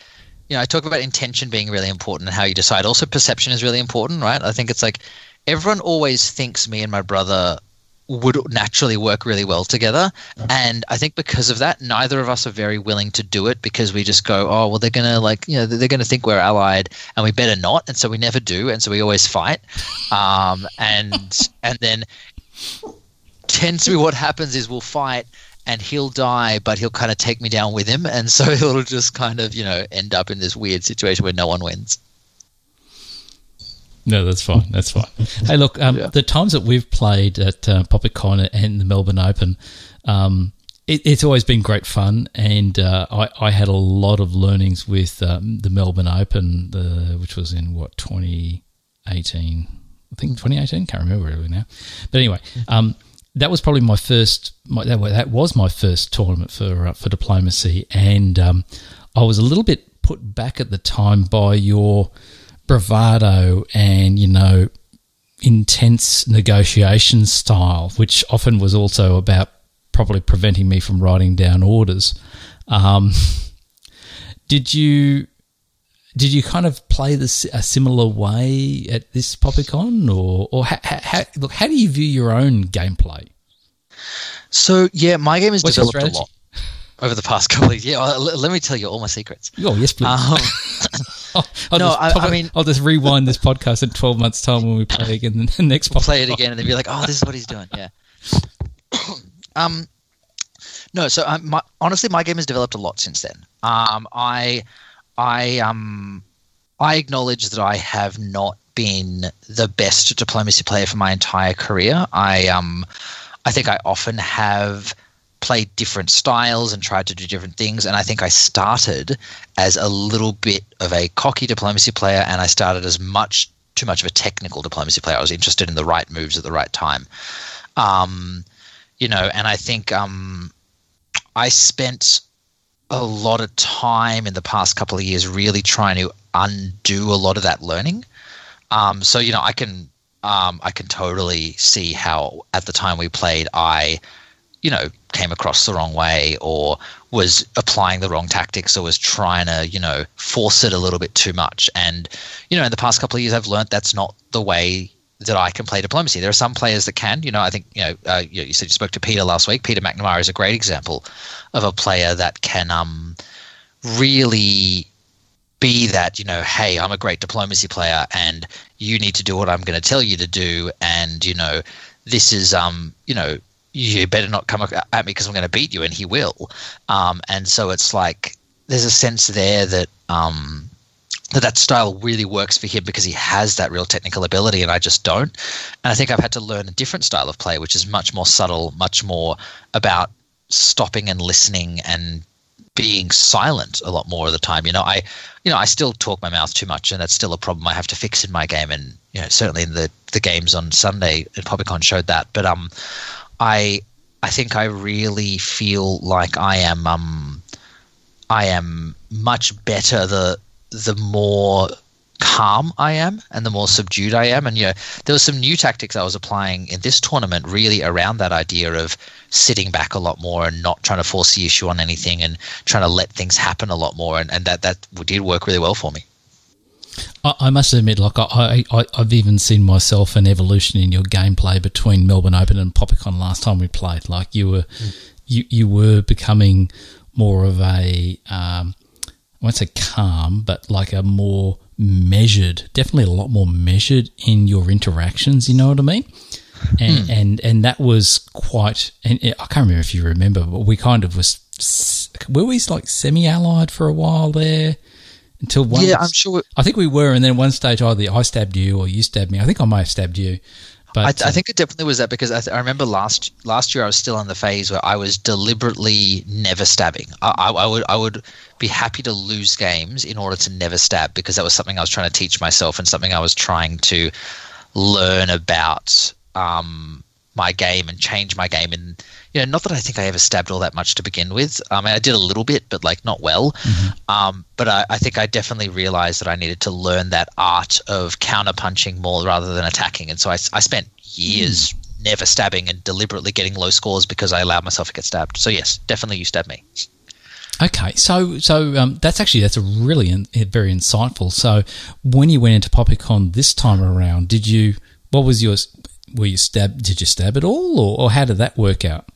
you know, I talk about intention being really important and how you decide. Also, perception is really important, right? I think it's like everyone always thinks me and my brother would naturally work really well together. And I think because of that, neither of us are very willing to do it because we just go, oh, well, they're going to like, you know, they're going to think we're allied and we better not. And so we never do. And so we always fight. Um, and, and then tends to be what happens is we'll fight and he'll die, but he'll kind of take me down with him, and so it'll just kind of you know end up in this weird situation where no one wins. No, that's fine. That's fine. hey, look, um, yeah. the times that we've played at uh, PoppyCon and the Melbourne Open, um, it, it's always been great fun, and uh, I, I, had a lot of learnings with um, the Melbourne Open, the, which was in what twenty eighteen I think 2018. Can't remember really now. But anyway, um, that was probably my first. My, that, that was my first tournament for uh, for diplomacy, and um, I was a little bit put back at the time by your bravado and you know intense negotiation style, which often was also about probably preventing me from writing down orders. Um, did you did you kind of play this a similar way at this PoppyCon, or or how, how, look how do you view your own gameplay? So yeah, my game has What's developed a lot over the past couple of years. Yeah, well, let me tell you all my secrets. Oh yes, please. Um, I'll, I'll no, just I- I mean- I'll just rewind this podcast in twelve months' time when we play again the next we'll play it again and then be like, oh, this is what he's doing. Yeah. um, no, so um, my, honestly, my game has developed a lot since then. Um, I, I, um, I acknowledge that I have not been the best diplomacy player for my entire career. I, um, I think I often have played different styles and tried to do different things. And I think I started as a little bit of a cocky diplomacy player, and I started as much too much of a technical diplomacy player. I was interested in the right moves at the right time. Um, you know, and I think um, I spent a lot of time in the past couple of years really trying to undo a lot of that learning. Um, so you know, I can um, I can totally see how at the time we played, I you know came across the wrong way or was applying the wrong tactics or was trying to you know force it a little bit too much. And you know, in the past couple of years, I've learned that's not the way that I can play diplomacy. There are some players that can. You know, I think you know. Uh, you, said you spoke to Peter last week. Peter McNamara is a great example of a player that can um, really be that. You know, hey, I'm a great diplomacy player, and you need to do what I'm going to tell you to do. And you know, this is um, you know, you better not come at me because I'm going to beat you, and he will. Um, and so it's like there's a sense there that um, that that style really works for him because he has that real technical ability and I just don't. And I think I've had to learn a different style of play, which is much more subtle, much more about stopping and listening and being silent a lot more of the time. You know, I you know, I still talk my mouth too much and that's still a problem I have to fix in my game and you know, certainly in the the games on Sunday at PoppyCon showed that. But um I I think I really feel like I am um I am much better the the more calm I am and the more subdued I am. And you know, there was some new tactics I was applying in this tournament really around that idea of sitting back a lot more and not trying to force the issue on anything and trying to let things happen a lot more. And, and that that did work really well for me. I, I must admit, like I, I, I've even seen myself an evolution in your gameplay between Melbourne Open and PoppyCon last time we played. Like you were, you you were becoming more of a, um, won't say calm, but like a more measured, definitely a lot more measured in your interactions. You know what I mean? And hmm. and and that was quite. And I can't remember if you remember, but we kind of was. Were we like semi-allied for a while there? Until one, Yeah, I'm sure. I think we were, and then one stage either I stabbed you or you stabbed me. I think I may have stabbed you. But I, I think it definitely was that because I, th- I remember last last year I was still in the phase where I was deliberately never stabbing. I, I, I would I would be happy to lose games in order to never stab because that was something I was trying to teach myself and something I was trying to learn about um, my game and change my game. And you know, not that I think I ever stabbed all that much to begin with. I mean, I did a little bit, but like not well. Um, but I, I think I definitely realized that I needed to learn that art of counter punching more rather than attacking. And so I, I spent years never stabbing and deliberately getting low scores because I allowed myself to get stabbed. So yes, definitely you stabbed me. Okay, so so um, that's actually that's a really in, very insightful. So when you went into PoppyCon this time around, did you what was your were you stab? Did you stab at all, or, or how did that work out?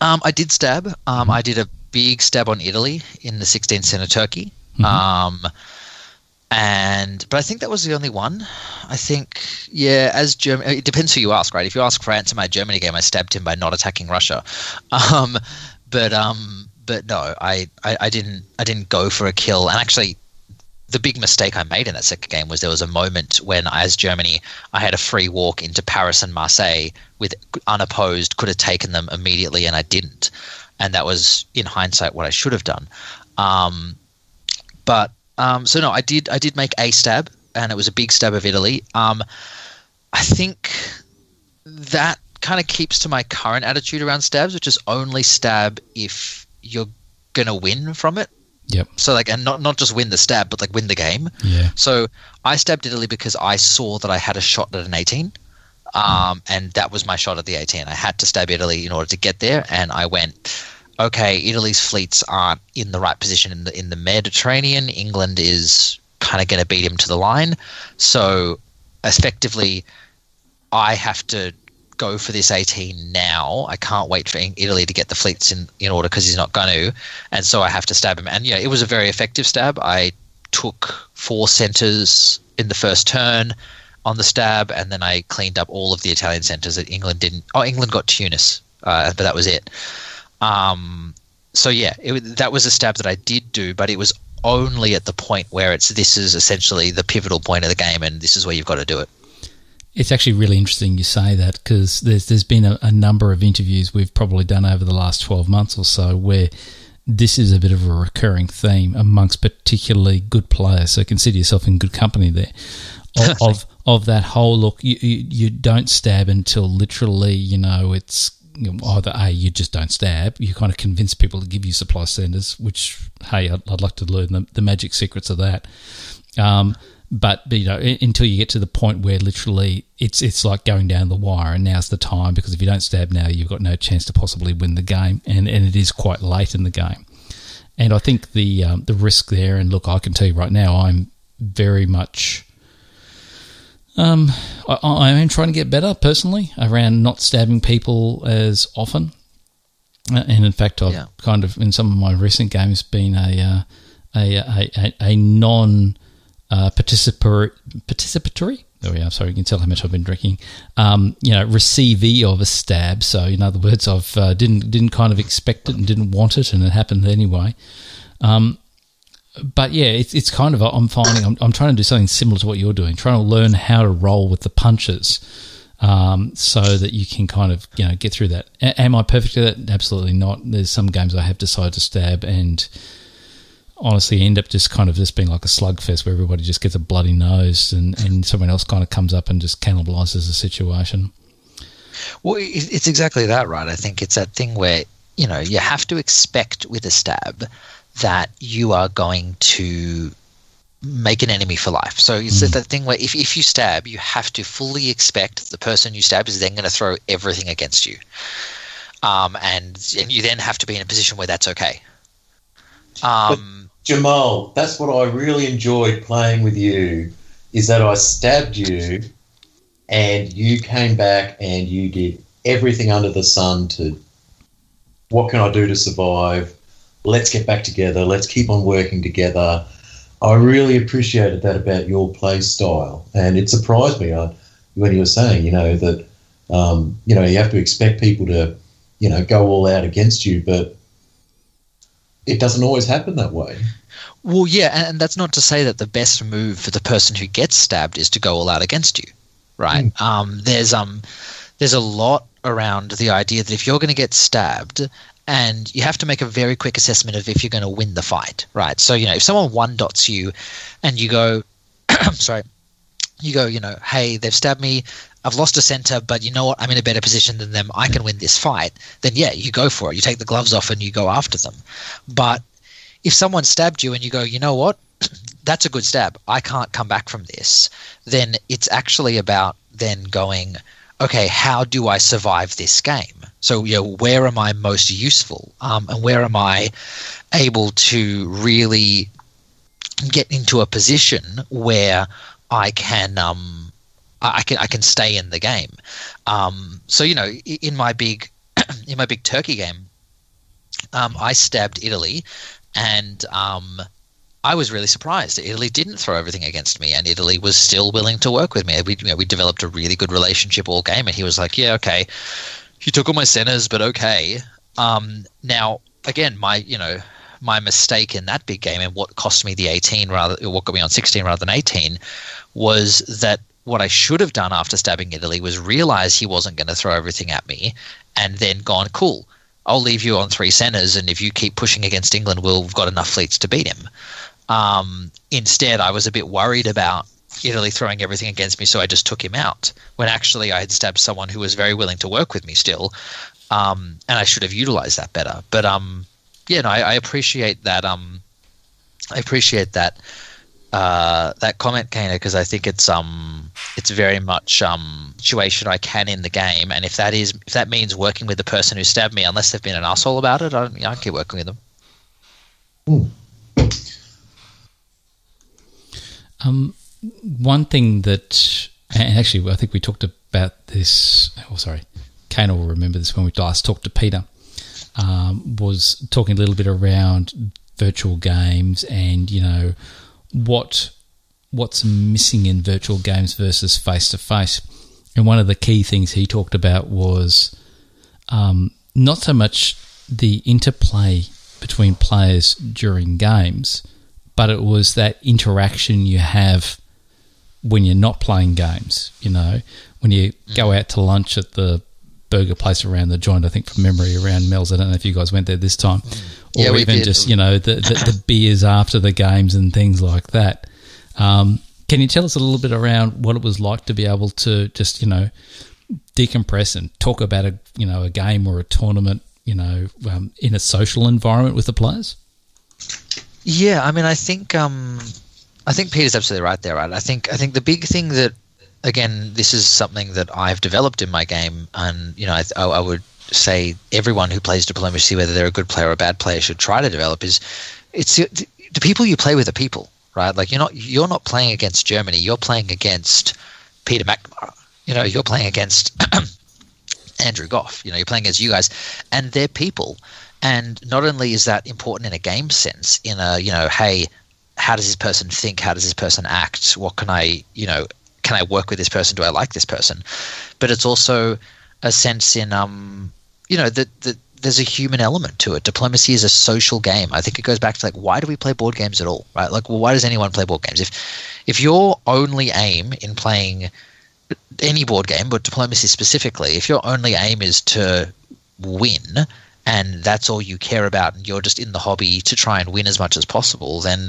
Um, I did stab. Um, I did a big stab on Italy in the 16th center Turkey. Um, and but I think that was the only one. I think yeah, as Germany, it depends who you ask, right? If you ask France in my Germany game, I stabbed him by not attacking Russia. Um, but um, but no, I, I, I didn't I didn't go for a kill. And actually, the big mistake I made in that second game was there was a moment when, as Germany, I had a free walk into Paris and Marseille with unopposed, could have taken them immediately, and I didn't. And that was, in hindsight, what I should have done. Um, but um, so no, I did I did make a stab, and it was a big stab of Italy. Um, I think that kind of keeps to my current attitude around stabs, which is only stab if you're gonna win from it. Yep. So like, and not not just win the stab, but like win the game. Yeah. So I stabbed Italy because I saw that I had a shot at an 18, um, and that was my shot at the 18. I had to stab Italy in order to get there, and I went. Okay, Italy's fleets aren't in the right position in the in the Mediterranean. England is kind of going to beat him to the line, so effectively, I have to go for this 18 now. I can't wait for Italy to get the fleets in, in order because he's not going to. And so I have to stab him. And yeah, it was a very effective stab. I took four centers in the first turn on the stab, and then I cleaned up all of the Italian centers that England didn't. Oh, England got Tunis, uh, but that was it. Um, so yeah, it, that was a stab that I did do, but it was only at the point where it's this is essentially the pivotal point of the game, and this is where you've got to do it. It's actually really interesting you say that because there's there's been a, a, number of interviews we've probably done over the last twelve months or so where this is a bit of a recurring theme amongst particularly good players. So consider yourself in good company there. Of of, of, that whole look, you, you, you don't stab until literally you know it's either a you just don't stab. You kind of convince people to give you supply centers, which hey, I'd, I'd like to learn the, the magic secrets of that. Um, but you know until you get to the point where literally it's it's like going down the wire and now's the time because if you don't stab now you've got no chance to possibly win the game. And and it is quite late in the game. And I think the um, the risk there and look I can tell you right now I'm very much um, I, I am trying to get better personally around not stabbing people as often. Uh, and in fact I've yeah. kind of in some of my recent games been a uh, a, a, a, a non uh, participatory, participatory. There we are. Sorry, you can tell how much I've been drinking. Um, you know, receivee of a stab. So, in other words, I've uh, didn't didn't kind of expect it and didn't want it, and it happened anyway. Um, but yeah, it's it's kind of I'm finding I'm, I'm trying to do something similar to what you're doing, trying to learn how to roll with the punches. Um, so that you can kind of you know get through that. A- am I perfect at it? Absolutely not. There's some games I have decided to stab, and honestly end up just kind of just being like a slugfest where everybody just gets a bloody nose and, and someone else kind of comes up and just cannibalizes the situation. Well, it's exactly that, right? I think it's that thing where, you know, you have to expect with a stab that you are going to make an enemy for life. So it's mm. that thing where if, if you stab, you have to fully expect the person you stab is then going to throw everything against you. Um, and, and you then have to be in a position where that's okay. Um, Jamal, that's what I really enjoyed playing with you. Is that I stabbed you, and you came back and you did everything under the sun to. What can I do to survive? Let's get back together. Let's keep on working together. I really appreciated that about your play style, and it surprised me uh, when you were saying, you know, that um, you know you have to expect people to, you know, go all out against you, but it doesn't always happen that way. Well, yeah, and that's not to say that the best move for the person who gets stabbed is to go all out against you, right? Mm. Um, there's um, there's a lot around the idea that if you're going to get stabbed, and you have to make a very quick assessment of if you're going to win the fight, right? So you know, if someone one dots you, and you go, sorry, you go, you know, hey, they've stabbed me. I've lost a center, but you know what? I'm in a better position than them. I can win this fight. Then yeah, you go for it. You take the gloves off and you go after them. But if someone stabbed you and you go, you know what? That's a good stab. I can't come back from this. Then it's actually about then going, okay, how do I survive this game? So, you know, where am I most useful? Um, and where am I able to really get into a position where I can um, I can I can stay in the game. Um, so you know, in my big in my big Turkey game, um, I stabbed Italy and um, I was really surprised. Italy didn't throw everything against me, and Italy was still willing to work with me. We, you know, we developed a really good relationship all game, and he was like, "Yeah, okay, you took all my centers, but okay." Um, now, again, my you know my mistake in that big game and what cost me the 18 rather what got me on 16 rather than 18 was that what I should have done after stabbing Italy was realize he wasn't going to throw everything at me and then gone cool I'll leave you on three centers, and if you keep pushing against England, we've got enough fleets to beat him. Um, instead, I was a bit worried about Italy throwing everything against me, so I just took him out. When actually I had stabbed someone who was very willing to work with me still, um, and I should have utilized that better. But um, yeah, no, I, I appreciate that. Um, I appreciate that uh, that comment, Kana, because I think it's um it's very much um situation I can in the game, and if that is if that means working with the person who stabbed me, unless they've been an asshole about it, I don't, I don't keep working with them. Um, one thing that, and actually, I think we talked about this. Oh, sorry, Kana will remember this when we last talked to Peter. Um, was talking a little bit around virtual games and you know what what's missing in virtual games versus face to face. And one of the key things he talked about was um, not so much the interplay between players during games, but it was that interaction you have when you're not playing games. You know, when you go out to lunch at the burger place around the joint, I think from memory around Mel's. I don't know if you guys went there this time, or Yeah, even did. just you know the, the the beers after the games and things like that. Um, can you tell us a little bit around what it was like to be able to just you know decompress and talk about a you know a game or a tournament you know um, in a social environment with the players? Yeah, I mean, I think um, I think Peter's absolutely right there, right? I think I think the big thing that again, this is something that I've developed in my game, and you know, I, I, would say everyone who plays diplomacy, whether they're a good player or a bad player, should try to develop is it's the, the people you play with are people, right? Like you're not you're not playing against Germany, you're playing against Peter McNamara. You know, you're playing against Andrew Goff. You know, you're playing against you guys, and they're people. And not only is that important in a game sense, in a you know, hey, how does this person think? How does this person act? What can I, you know, can I work with this person? Do I like this person? But it's also a sense in, um, you know, that that there's a human element to it. Diplomacy is a social game. I think it goes back to like, why do we play board games at all? Right? Like, well, why does anyone play board games? If if your only aim in playing any board game, but diplomacy specifically, if your only aim is to win and that's all you care about and you're just in the hobby to try and win as much as possible, then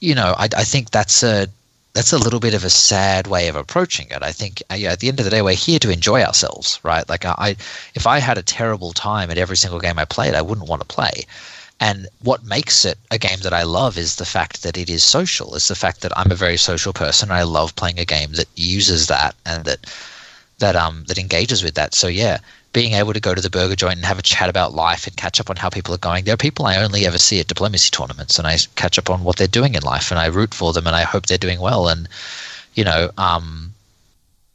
you know, I, I think that's a that's a little bit of a sad way of approaching it. I think uh, yeah, at the end of the day, we're here to enjoy ourselves, right? Like I, if I had a terrible time at every single game I played, I wouldn't want to play. And what makes it a game that I love is the fact that it is social. It's the fact that I'm a very social person. And I love playing a game that uses that and that that um that engages with that. So yeah, being able to go to the burger joint and have a chat about life and catch up on how people are going. There are people I only ever see at diplomacy tournaments, and I catch up on what they're doing in life, and I root for them, and I hope they're doing well. And you know, um,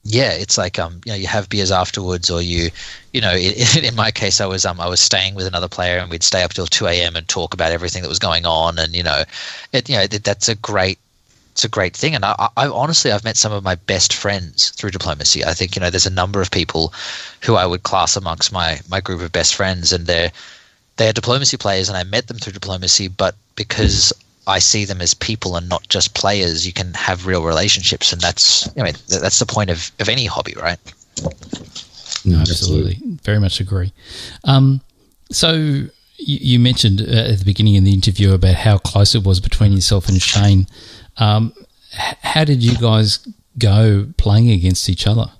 yeah, it's like um, you know, you have beers afterwards, or you, you know, in, my case, I was um, I was staying with another player, and we'd stay up till two a.m. and talk about everything that was going on, and you know, it you know that's a great it's a great thing. And I, I honestly, I've met some of my best friends through diplomacy. I think you know, there's a number of people who I would class amongst my my group of best friends, and they're they're diplomacy players, and I met them through diplomacy. But because I see them as people and not just players, you can have real relationships, and that's I mean that's the point of of any hobby, right? No, absolutely. Very much agree. Um, so you, you mentioned uh, at the beginning of the interview about how close it was between yourself and Shane. Um, how did you guys go playing against each other?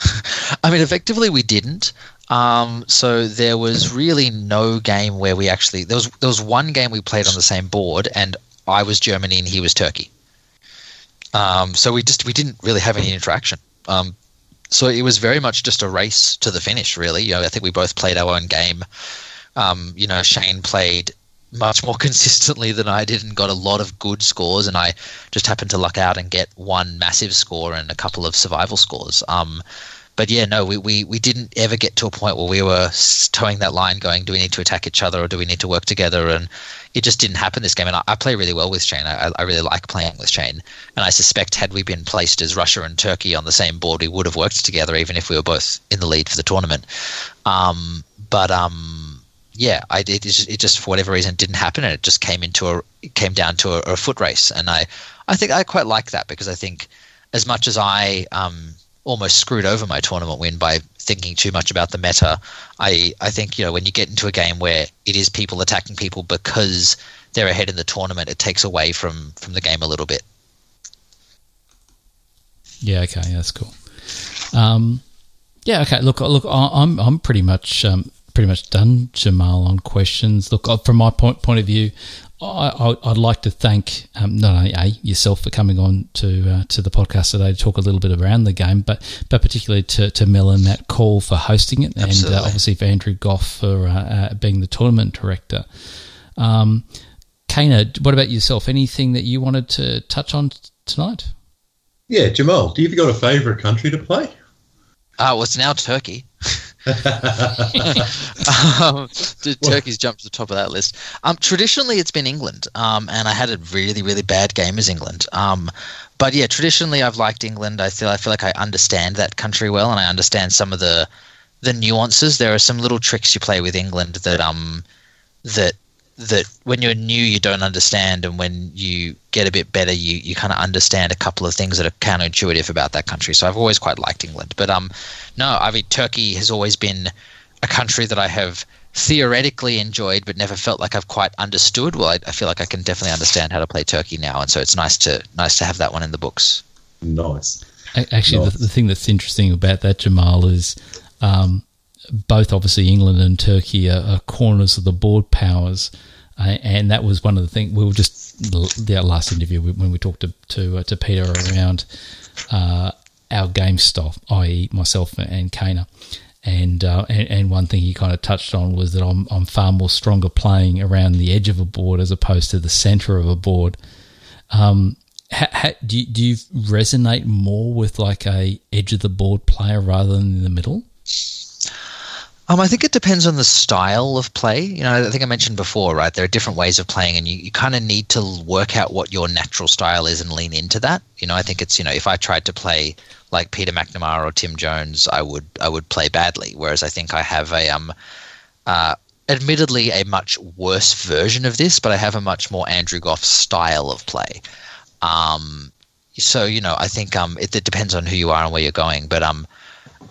I mean, effectively, we didn't. Um, so there was really no game where we actually there was there was one game we played on the same board, and I was Germany and he was Turkey. Um, so we just we didn't really have any interaction. Um, so it was very much just a race to the finish, really. You know, I think we both played our own game. Um, you know, Shane played much more consistently than I did and got a lot of good scores, and I just happened to luck out and get one massive score and a couple of survival scores. Um, but yeah, no, we, we, we didn't ever get to a point where we were towing that line going, do we need to attack each other or do we need to work together? And it just didn't happen this game. And I, I play really well with Shane. I, I really like playing with Shane. And I suspect had we been placed as Russia and Turkey on the same board, we would have worked together even if we were both in the lead for the tournament. Um, but um, yeah, I it, just, it just for whatever reason didn't happen, and it just came into a came down to a, a foot race. And I I think I quite like that because I think as much as I um, almost screwed over my tournament win by thinking too much about the meta. I, I think, you know, when you get into a game where it is people attacking people because they're ahead in the tournament, it takes away from, from the game a little bit. Yeah, okay, that's cool. Um, yeah, okay. Look, look, I'm I'm pretty much um, pretty much done, Jamal, on questions. Look, uh, from my point point of view, I, would like to thank um, not only a yourself for coming on to uh, to the podcast today to talk a little bit around the game, but but particularly to, to Mel and Matt Call for hosting it, Absolutely. and uh, obviously for Andrew Goff for uh, uh, being the tournament director. Um, Kana, what about yourself? Anything that you wanted to touch on tonight? Yeah, Jamal, do you have got a favourite country to play? Uh, well, it's now Turkey. Um, Turkey's jumped to the top of that list. Um, traditionally, it's been England, um, and I had a really, really bad game as England. Um, but yeah, traditionally, I've liked England. I feel I feel like I understand that country well, and I understand some of the the nuances. There are some little tricks you play with England that um that that when you're new you don't understand and when you get a bit better you, you kind of understand a couple of things that are counterintuitive about that country. So i've always quite liked england. But um no i mean turkey has always been a country that i have theoretically enjoyed but never felt like i've quite understood. Well i, I feel like i can definitely understand how to play turkey now and so it's nice to nice to have that one in the books. Nice. Actually nice. The, the thing that's interesting about that jamal is um, both obviously England and Turkey are, are corners of the board powers, uh, and that was one of the things we were just the last interview when we talked to to, uh, to Peter around uh, our game stuff, i.e., myself and Kana. And, uh, and, and one thing he kind of touched on was that I'm I'm far more stronger playing around the edge of a board as opposed to the center of a board. Um, ha, ha, do you, do you resonate more with like a edge of the board player rather than in the middle? Um, I think it depends on the style of play. You know, I think I mentioned before, right? There are different ways of playing, and you, you kind of need to work out what your natural style is and lean into that. You know, I think it's you know, if I tried to play like Peter McNamara or Tim Jones, I would I would play badly. Whereas I think I have a um, uh, admittedly a much worse version of this, but I have a much more Andrew Goff style of play. Um, so you know, I think um, it, it depends on who you are and where you're going, but um,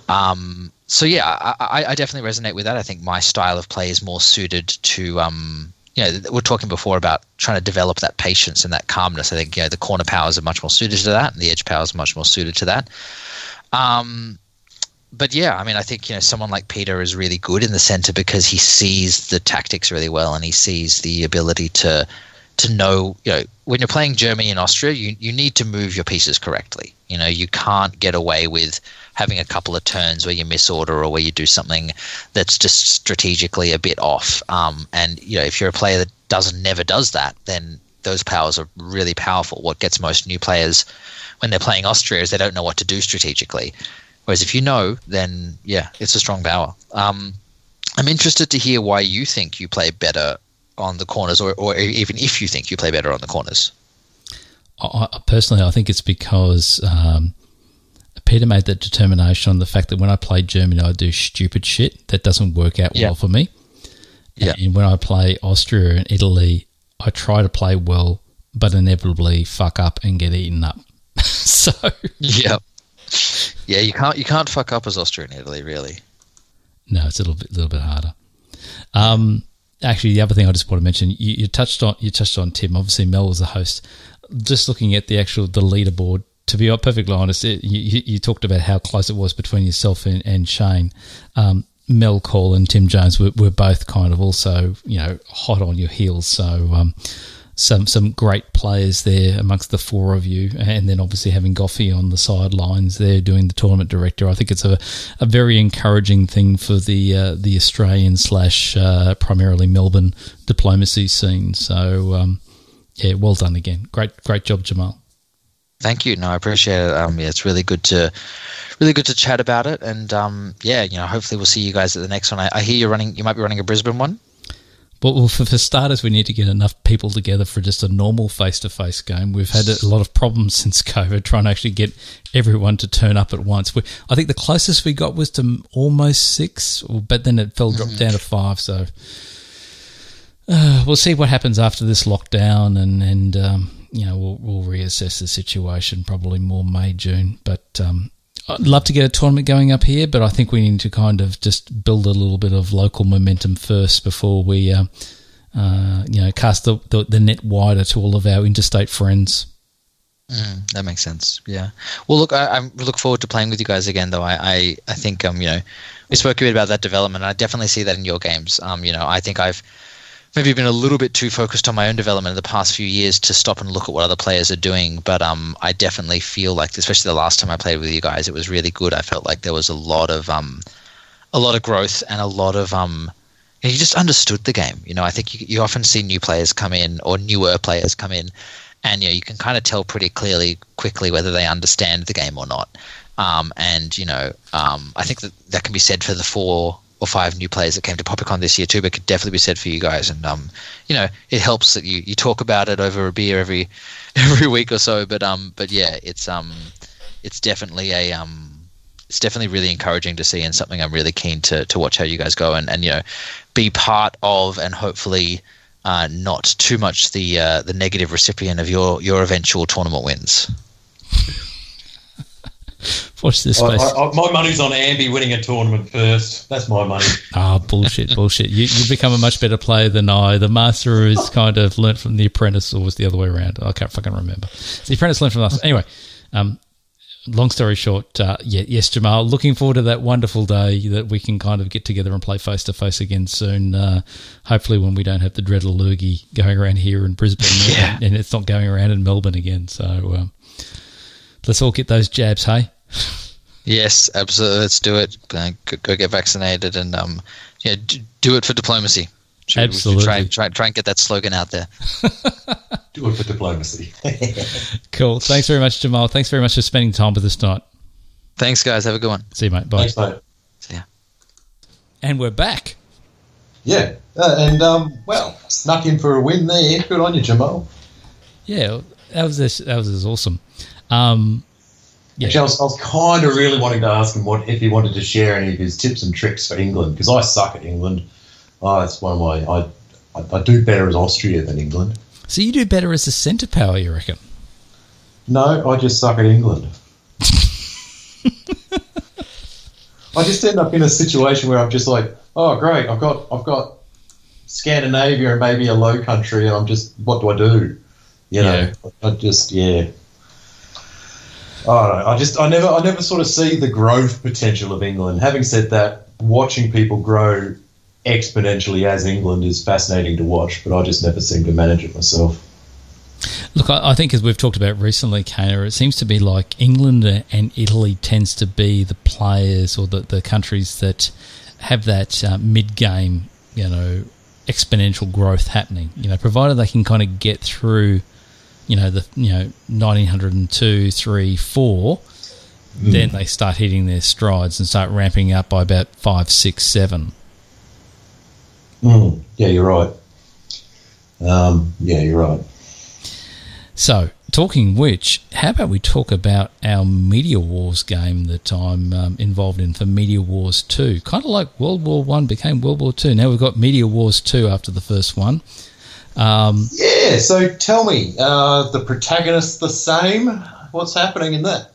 um so yeah, I, I, definitely resonate with that. I think my style of play is more suited to, um, you know, we're talking before about trying to develop that patience and that calmness. I think you know the corner powers are much more suited to that, and the edge powers are much more suited to that. Um, but yeah, I mean, I think you know someone like Peter is really good in the center because he sees the tactics really well, and he sees the ability to to know, you know, when you're playing Germany and Austria, you you need to move your pieces correctly. You know, you can't get away with having a couple of turns where you misorder or where you do something that's just strategically a bit off. Um, and you know, if you're a player that doesn't never does that, then those powers are really powerful. What gets most new players when they're playing Austria is they don't know what to do strategically. Whereas if you know, then yeah, it's a strong power. Um, I'm interested to hear why you think you play better on the corners, or, or even if you think you play better on the corners. I, personally, I think it's because um, Peter made that determination on the fact that when I play Germany, I do stupid shit that doesn't work out yeah. well for me. Yeah. And when I play Austria and Italy, I try to play well, but inevitably fuck up and get eaten up. so yeah, yeah, you can't you can't fuck up as Austria and Italy, really. No, it's a little bit little bit harder. Um, actually, the other thing I just want to mention, you, you touched on you touched on Tim. Obviously, Mel was the host. Just looking at the actual the leaderboard to be perfectly honest, it, you, you, talked about how close it was between yourself and, and Shane. Um, Mel Call and Tim Jones were, were, both kind of also, you know, hot on your heels. So, um, some some great players there amongst the four of you, and then obviously having Goffey on the sidelines there doing the tournament director. I think it's a, a very encouraging thing for the uh, the Australian slash uh, primarily Melbourne diplomacy scene. So um, yeah, well done again. Great great job, Jamal. Thank you. No, I appreciate it. Um, yeah, it's really good to really good to chat about it. And um, yeah, you know, hopefully we'll see you guys at the next one. I, I hear you're running. You might be running a Brisbane one. Well, for, for starters, we need to get enough people together for just a normal face-to-face game. We've had a lot of problems since COVID trying to actually get everyone to turn up at once. We, I think the closest we got was to almost six, but then it fell dropped mm-hmm. down to five. So uh, we'll see what happens after this lockdown, and and um, you know, we'll, we'll reassess the situation probably more May, June. But um, I'd love to get a tournament going up here, but I think we need to kind of just build a little bit of local momentum first before we, uh, uh, you know, cast the, the, the, net wider to all of our interstate friends. Mm, that makes sense. Yeah. Well, look, I, I look forward to playing with you guys again. Though I, I, I think um, you know, we spoke a bit about that development. I definitely see that in your games. Um, you know, I think I've maybe been a little bit too focused on my own development in the past few years to stop and look at what other players are doing. But um, I definitely feel like, especially the last time I played with you guys, it was really good. I felt like there was a lot of um, a lot of growth and a lot of um, you, just understood the game. You know, I think you, you often see new players come in or newer players come in, and you know you can kind of tell pretty clearly, quickly whether they understand the game or not. Um, and you know, um, I think that that can be said for the four or five new players that came to PoppyCon this year too, but could definitely be said for you guys. And um, you know, it helps that you, you talk about it over a beer every every week or so. But um, but yeah, it's um, it's definitely a um, it's definitely really encouraging to see, and something I'm really keen to to watch how you guys go and and you know, be part of, and hopefully. Uh, not too much the uh, the negative recipient of your your eventual tournament wins. Watch this space. I, I, my money's on Ambi winning a tournament first. That's my money. Ah, bullshit, bullshit. You you become a much better player than I. The master has kind of learnt from the apprentice, or was the other way around? I can't fucking remember. The apprentice learned from us. Anyway, um, long story short, uh, yeah, yes, Jamal. Looking forward to that wonderful day that we can kind of get together and play face to face again soon. Uh, hopefully, when we don't have the dreaded lurgy going around here in Brisbane, Yeah. and, and it's not going around in Melbourne again. So um, let's all get those jabs, hey. Yes, absolutely. Let's do it. Uh, Go, go get vaccinated and um, yeah, d- do it for diplomacy. Should- we should Absolutely. try, try, try and get that slogan out there. Do it for diplomacy. Cool. Thanks very much, Jamal. Thanks very much for spending time with us tonight. Thanks, guys. Have a good one. See you, mate. Bye. Thanks, mate. See ya. And we're back. Yeah, uh, and um, well, snuck in for a win there. Good on you, Jamal. Yeah, that was that was this awesome. Um, yeah, Actually, I was, I was kind of really wanting to ask him what if he wanted to share any of his tips and tricks for England because I suck at England. Oh, it's one of my I, I I do better as Austria than England. so you do better as a centre power, you reckon? No, I just suck at England. I just end up in a situation where I'm just like, oh great, I've got I've got Scandinavia and maybe a low country, and I'm just what do I do? You know, Yeah. I just yeah. I don't know. I just I never I never sort of see the growth potential of England. Having said that, watching people grow exponentially as England is fascinating to watch, but I just never seem to manage it myself. Look, I, I think as we've talked about recently, Kana, it seems to be like England and Italy tends to be the players or the, the countries that have that uh, mid-game, you know, exponential growth happening. You know, provided they can kind of get through, you know, the you know 1902, three, four, then they start hitting their strides and start ramping up by about five, six, seven. Mm, yeah, you're right. Um, yeah, you're right. So, talking which, how about we talk about our Media Wars game that I'm um, involved in for Media Wars 2? Kind of like World War 1 became World War 2. Now we've got Media Wars 2 after the first one. Um, Yeah, so tell me, uh, the protagonist the same? What's happening in that?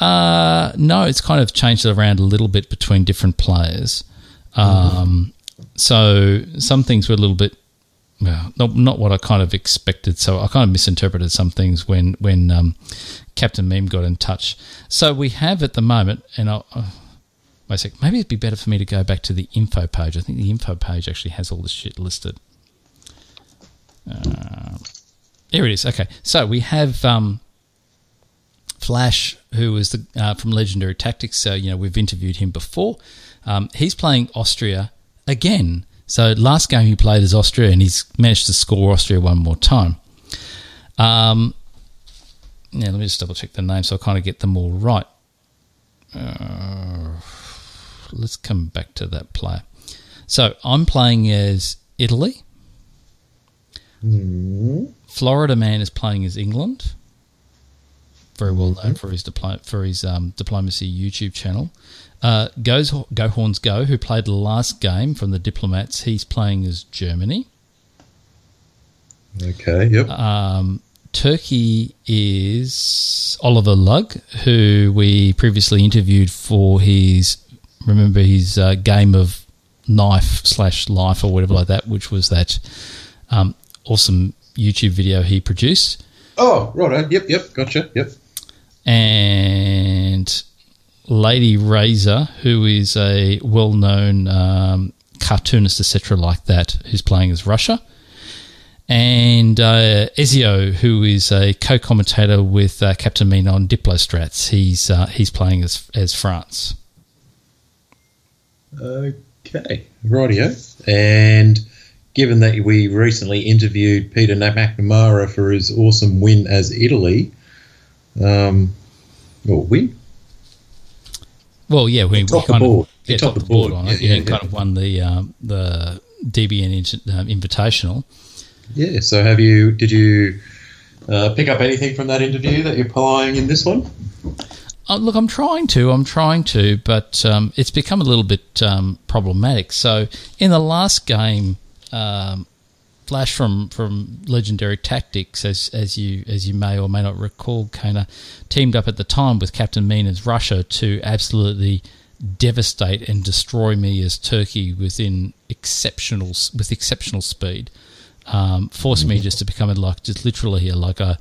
uh, no, it's kind of changed around a little bit between different players. Um, So, some things were a little bit. Well, not, not what I kind of expected. So I kind of misinterpreted some things when when um, Captain Meme got in touch. So we have at the moment, and I'll, uh, wait a sec, maybe it'd be better for me to go back to the info page. I think the info page actually has all this shit listed. Uh, here it is. Okay, so we have um, Flash, who is the uh, from Legendary Tactics. So you know we've interviewed him before. Um, he's playing Austria again. So last game he played as Austria, and he's managed to score Austria one more time. Um, yeah, let me just double check the name so I kind of get them all right. Uh, let's come back to that player. So I'm playing as Italy. Florida Man is playing as England. Very well known for his diplo- for his um, diplomacy YouTube channel. Uh, Goes Go Horns Go, who played the last game from the Diplomats, he's playing as Germany. Okay, yep. Um, Turkey is Oliver Lug, who we previously interviewed for his remember his uh, game of knife slash life or whatever like that, which was that um, awesome YouTube video he produced. Oh, right. Yep, yep. Gotcha. Yep. And Lady Razor, who is a well known um, cartoonist, etc., like that, who's playing as Russia. And uh, Ezio, who is a co-commentator with uh, Captain Meme on Diplostrats, he's uh, he's playing as as France. Okay, rightio. And given that we recently interviewed Peter McNamara for his awesome win as Italy, um, or win? Well, yeah, we, we kind board. of yeah, top the board on Yeah, it, yeah, yeah, kind of won the um, the DBN um, Invitational. Yeah. So, have you? Did you uh, pick up anything from that interview that you're applying in this one? Uh, look, I'm trying to, I'm trying to, but um, it's become a little bit um, problematic. So, in the last game, um, Flash from, from Legendary Tactics, as as you as you may or may not recall, Kana teamed up at the time with Captain Meme as Russia to absolutely devastate and destroy me as Turkey within exceptional with exceptional speed. Um, forced me just to become like just literally like a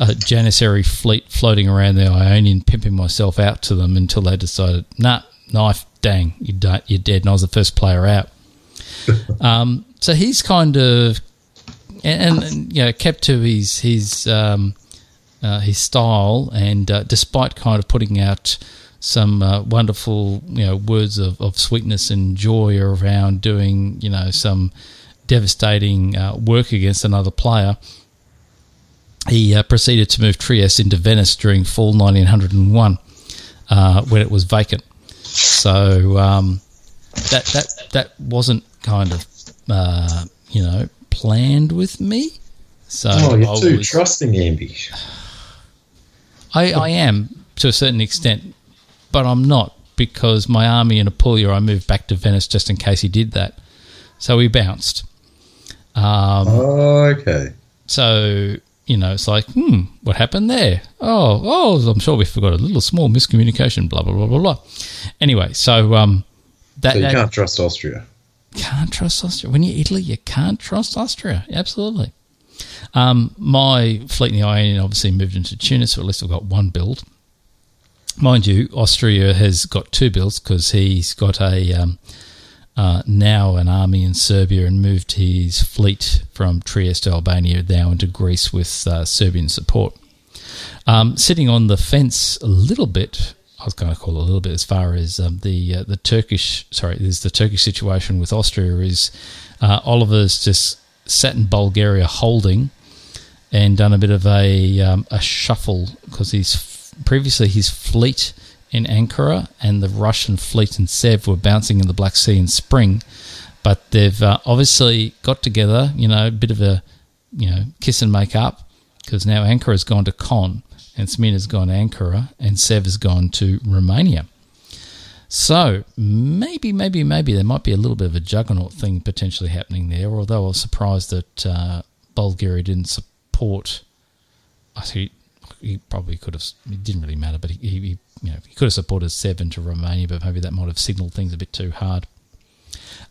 a Janissary fleet floating around the Ionian, pimping myself out to them until they decided, nah, knife, dang, you don't, you're dead. And I was the first player out. um, so he's kind of, and, and you know, kept to his his um, uh, his style, and uh, despite kind of putting out some uh, wonderful, you know, words of, of sweetness and joy around doing, you know, some devastating uh, work against another player he uh, proceeded to move Trieste into Venice during fall 1901 uh, when it was vacant. So um, that that that wasn't kind of uh, you know planned with me. So Oh, you're I too was- trusting, Andy. I, I am to a certain extent, but I'm not because my army in Apulia, I moved back to Venice just in case he did that. So he bounced. Um, Okay. So you know, it's like, hmm, what happened there? Oh, oh, I'm sure we forgot a little small miscommunication. Blah blah blah blah blah. Anyway, so um, that, So you that- can't trust Austria. Can't trust Austria. When you're Italy, you can't trust Austria. Absolutely. Um, my fleet in the Ionian obviously moved into Tunis, so at least I've got one build. Mind you, Austria has got two builds because he's got a um, uh, now an army in Serbia and moved his fleet from Trieste, Albania, now into Greece with uh, Serbian support. Um, sitting on the fence a little bit, I was going to call it a little bit as far as um, the uh, the Turkish sorry, there's the Turkish situation with Austria is uh, Oliver's just sat in Bulgaria holding and done a bit of a um, a shuffle because he's previously his fleet in Ankara and the Russian fleet in Sev were bouncing in the Black Sea in spring, but they've uh, obviously got together, you know, a bit of a you know kiss and make up because now Ankara has gone to Con and Smyrna's gone to Ankara and Sev has gone to Romania. So maybe, maybe, maybe there might be a little bit of a juggernaut thing potentially happening there. Although I was surprised that uh, Bulgaria didn't support. I think he probably could have. It didn't really matter, but he, he you know he could have supported Seven to Romania, but maybe that might have signalled things a bit too hard.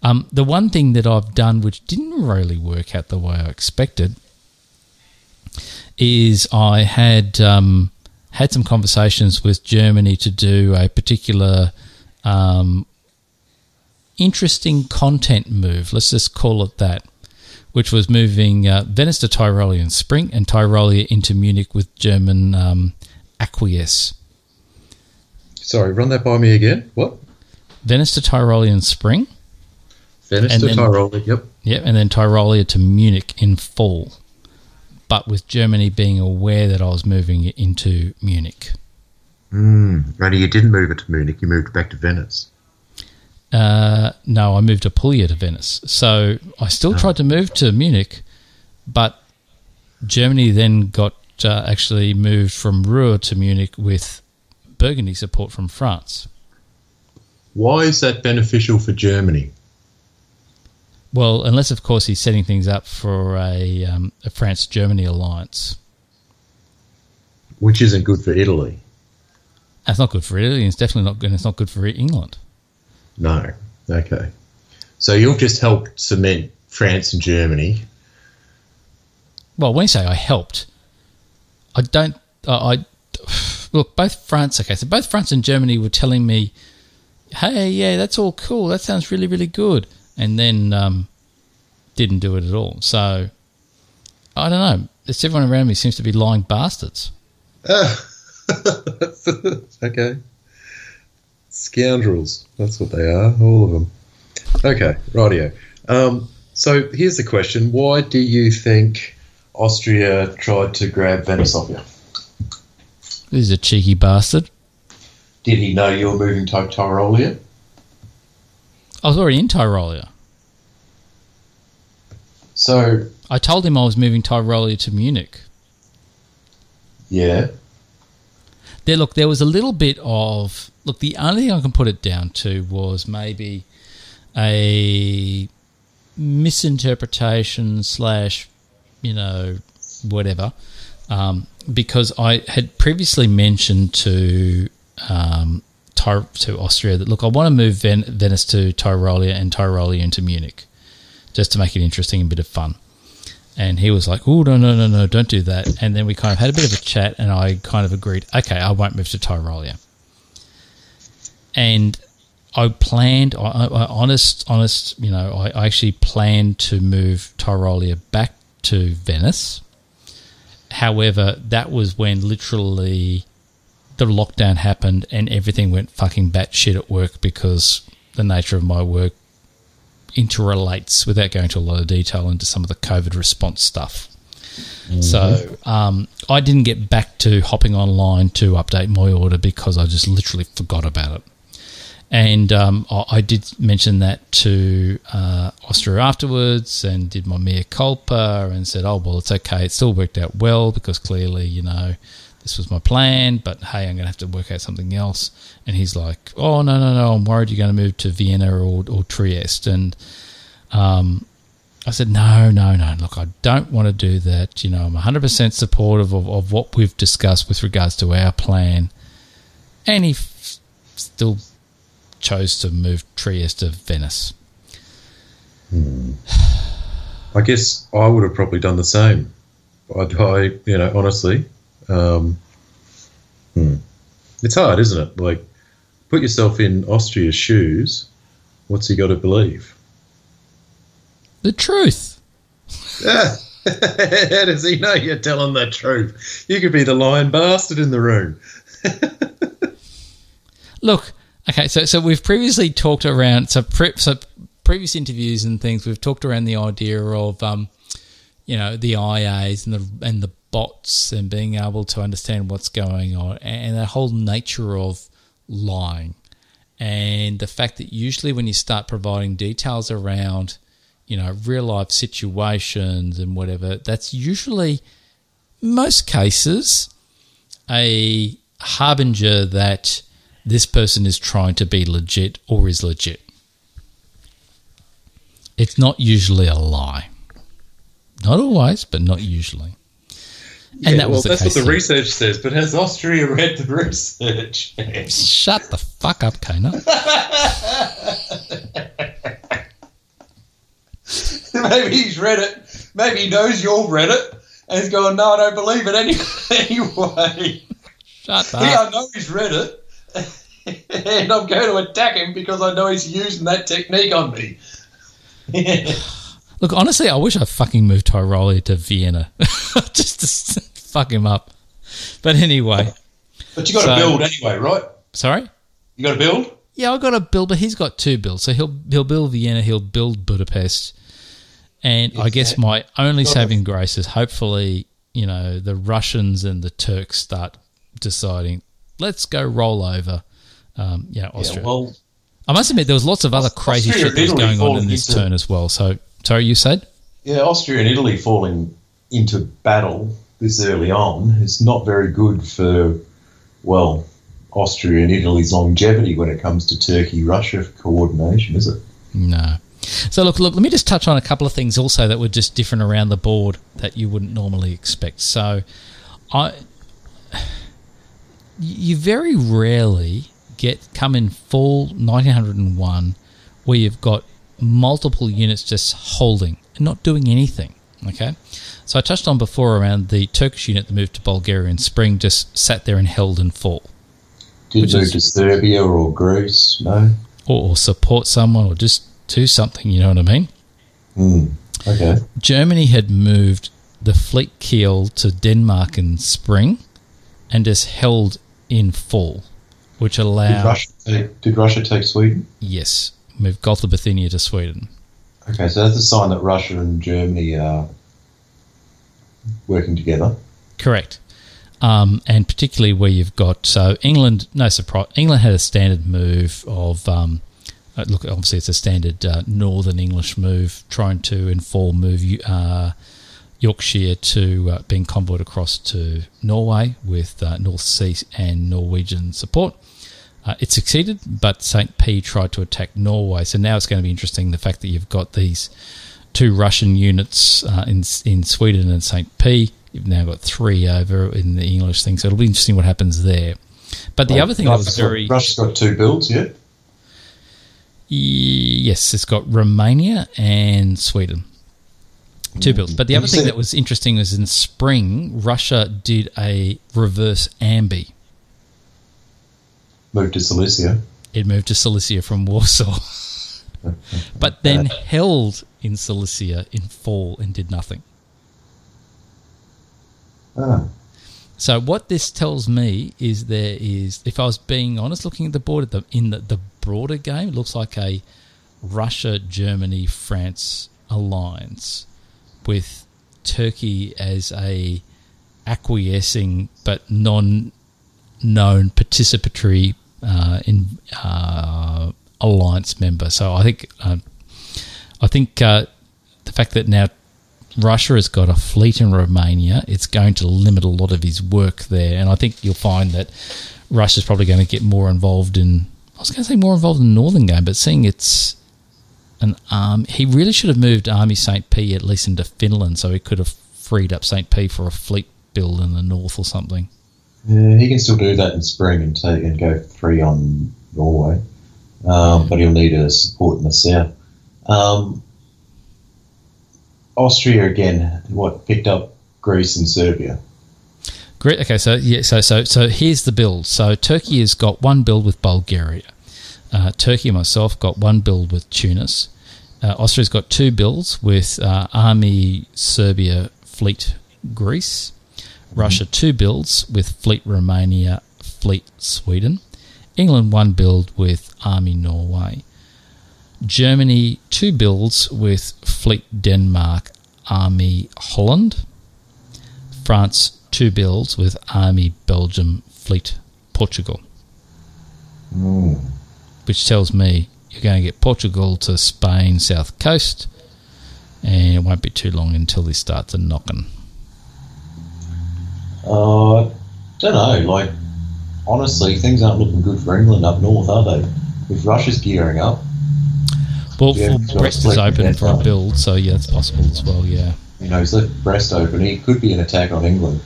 Um, the one thing that I've done which didn't really work out the way I expected is I had um, had some conversations with Germany to do a particular um, interesting content move. Let's just call it that, which was moving uh, Venice to Tyrolean Spring and Tyrolia into Munich with German um, acquiesce. Sorry, run that by me again. What? Venice to Tyrolean Spring, Venice And to then- Tyrol. Yep. yeah, and then Tyrolia to Munich in fall. But with Germany being aware that I was moving into Munich. Mm. Only you didn't move it to Munich. You moved back to Venice. Uh, no, I moved Apulia to Venice. So I still tried to move to Munich, but Germany then got uh, actually moved from Ruhr to Munich with Burgundy support from France. Why is that beneficial for Germany? Well, unless of course he's setting things up for a, um, a France Germany alliance. Which isn't good for Italy. That's not good for Italy. It's definitely not good. It's not good for England. No. Okay. So you've just helped cement France and Germany. Well, when you say I helped, I don't. I, I look both France. Okay, so both France and Germany were telling me, "Hey, yeah, that's all cool. That sounds really, really good," and then um, didn't do it at all. So I don't know. It's everyone around me seems to be lying bastards. okay. Scoundrels. That's what they are, all of them. Okay, rightio. Um, so here's the question Why do you think Austria tried to grab Venice off you? He's a cheeky bastard. Did he know you were moving to Tyrolia? I was already in Tyrolia. So, I told him I was moving Tyrolia to Munich. yeah. There, look, there was a little bit of look. The only thing I can put it down to was maybe a misinterpretation slash, you know, whatever, um, because I had previously mentioned to um, Ty- to Austria that look, I want to move Ven- Venice to Tyrolia and Tyrolia into Munich, just to make it interesting and a bit of fun. And he was like, "Oh no, no, no, no, don't do that." And then we kind of had a bit of a chat, and I kind of agreed, "Okay, I won't move to Tyrolia." And I planned, I, I, honest, honest, you know, I, I actually planned to move Tyrolia back to Venice. However, that was when literally the lockdown happened and everything went fucking batshit at work because the nature of my work interrelates without going to a lot of detail into some of the COVID response stuff. So um, I didn't get back to hopping online to update my order because I just literally forgot about it. And um, I, I did mention that to uh, Austria afterwards and did my mea culpa and said, oh, well, it's okay. It still worked out well because clearly, you know, this was my plan, but hey, I'm going to have to work out something else. And he's like, oh, no, no, no, I'm worried you're going to move to Vienna or, or Trieste. And um, I said, no, no, no. Look, I don't want to do that. You know, I'm 100% supportive of, of what we've discussed with regards to our plan. And he f- still chose to move Trieste to Venice. I guess I would have probably done the same. I, I you know, honestly, um, hmm. it's hard, isn't it? Like, put yourself in Austria's shoes. What's he got to believe? The truth. How does he know you're telling the truth? You could be the lying bastard in the room. Look, okay, so so we've previously talked around so pre, so previous interviews and things. We've talked around the idea of um, you know, the IAs and the and the bots and being able to understand what's going on and that whole nature of lying. And the fact that usually when you start providing details around you know real life situations and whatever that's usually most cases a harbinger that this person is trying to be legit or is legit. It's not usually a lie. Not always but not usually And yeah, well, that's what the research says. But has Austria read the research? Shut the fuck up, Kana. Maybe he's read it. Maybe he knows you've read it, and he's going, "No, I don't believe it anyway." Shut up. Yeah, I know he's read it, and I'm going to attack him because I know he's using that technique on me. Look, honestly, I wish I fucking moved Tyrolia to Vienna just to fuck him up. But anyway. But you got to so, build anyway, right? Sorry? You got to build? Yeah, I got to build, but he's got two builds. So he'll he'll build Vienna, he'll build Budapest, and I guess my only saving grace is hopefully you know the Russians and the Turks start deciding let's go roll over, um, you know, Austria. Yeah, well, I must admit there was lots of other crazy Austria shit that was going on in this turn as well. So Sorry, you said? Yeah, Austria and Italy falling into battle this early on is not very good for, well, Austria and Italy's longevity when it comes to Turkey Russia coordination, is it? No. So look, look. Let me just touch on a couple of things also that were just different around the board that you wouldn't normally expect. So, I, you very rarely get come in full 1901 where you've got multiple units just holding and not doing anything. Okay, so I touched on before around the Turkish unit that moved to Bulgaria in spring, just sat there and held in fall, Did move is- to Serbia or Greece? No. or, or support someone, or just do something. You know what I mean? Hmm. Okay. Germany had moved the fleet Kiel to Denmark in spring, and just held in fall, which Did allowed Russia take, did Russia take Sweden? yes, moved Gulf of Bothnia to Sweden. Okay, so that's a sign that Russia and Germany are working together. Correct. Um, and particularly where you've got so England, no surprise, England had a standard move of um, uh, look. Obviously, it's a standard uh, Northern English move, trying to inform move uh, Yorkshire to uh, being convoyed across to Norway with uh, North Sea and Norwegian support. Uh, it succeeded, but St. P tried to attack Norway. So now it's going to be interesting the fact that you've got these two Russian units uh, in in Sweden and St. P. You've now got three over in the English thing, so it'll be interesting what happens there. But the Like, other thing that was very Russia's got two builds yeah? yes, it's got Romania and Sweden. Two builds. But the Have other thing that was interesting was in spring, Russia did a reverse ambi. Moved to Galicia. It moved to Galicia from Warsaw, but then held in Galicia in fall and did nothing. Ah, So what this tells me is there is, if I was being honest, looking at the board at the in the, the broader game, it looks like a Russia, Germany, France alliance with Turkey as a acquiescing but non known participatory in uh, alliance member. So I think um, I think uh, the fact that now Russia has got a fleet in Romania, it's going to limit a lot of his work there, and I think you'll find that Russia's probably going to get more involved in. I was going to say more involved in the northern game, but seeing it's an arm, he really should have moved Army Saint P at least into Finland, so he could have freed up Saint P for a fleet build in the north or something. Yeah, he can still do that in spring and take and go three on Norway, um, but he'll need a support in the south. Um, Austria again, what picked up Greece and Serbia. Great. Okay, so yeah, so so so here's the build. So Turkey has got one build with Bulgaria. Uh, Turkey and myself got one build with Tunis. Uh, Austria's got two builds with uh, Army Serbia, Fleet Greece. Russia two builds with Fleet Romania, Fleet Sweden. England one build with Army Norway. Germany two builds with Fleet Denmark, Army Holland. France two builds with Army Belgium, Fleet Portugal, which tells me you're going to get Portugal to Spain south coast, and it won't be too long until he starts a knocking. Uh, don't know. Like, honestly, things aren't looking good for England up north, are they? If Russia's gearing up, Well, Yeah, so Brest is open for a build, so yeah, it's possible as well. Yeah. you know, he's left Brest open. It could be an attack on England.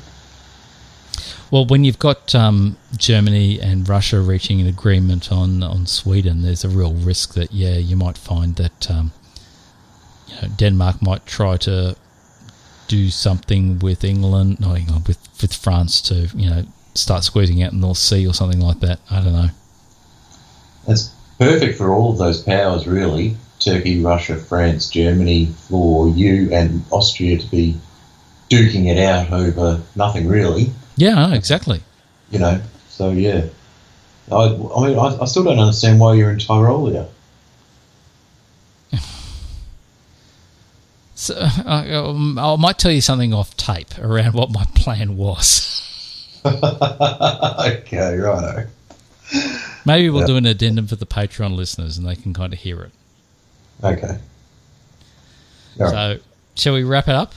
Well, when you've got um, Germany and Russia reaching an agreement on on Sweden, there's a real risk that yeah, you might find that um, you know, Denmark might try to do something with England, not England, with with France to you know start squeezing out the North Sea or something like that. I don't know. That's perfect for all of those powers, really. Turkey, Russia, France, Germany, for you and Austria to be duking it out over nothing, really. Yeah, exactly. You know, so yeah. I, I mean, I, I still don't understand why you're in Tyrolia. So I, um, I might tell you something off tape around what my plan was. okay, righto. Maybe we'll Yeah. do an addendum for the Patreon listeners, and they can kind of hear it. Okay. All right. So, shall we wrap it up?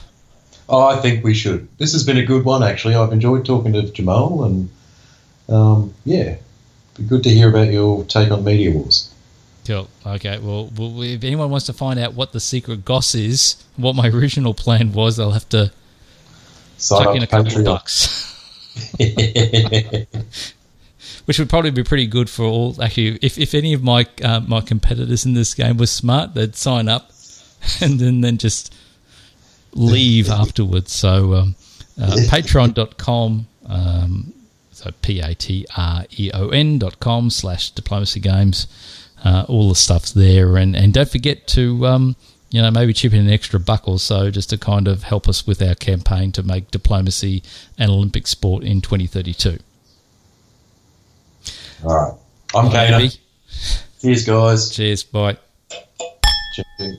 Oh, I think we should. This has been a good one, actually. I've enjoyed talking to Jamal, and um, yeah, be good to hear about your take on Media Wars. Cool. Okay. Well, well, if anyone wants to find out what the secret goss is, what my original plan was, they'll have to Sign in a couple of bucks, which would probably be pretty good for all. Actually, if, if any of my uh, my competitors in this game were smart, they'd sign up and then then just leave afterwards. So um, uh, patreon.com, um, so p-a-t-r-e-o-n dot com slash diplomacy games. Uh, all the stuff's there. And, and don't forget to, um, you know, maybe chip in an extra buck or so just to kind of help us with our campaign to make diplomacy an Olympic sport in 2032. All right. I'm Kana. Cheers, guys. Cheers. Bye. Cheers.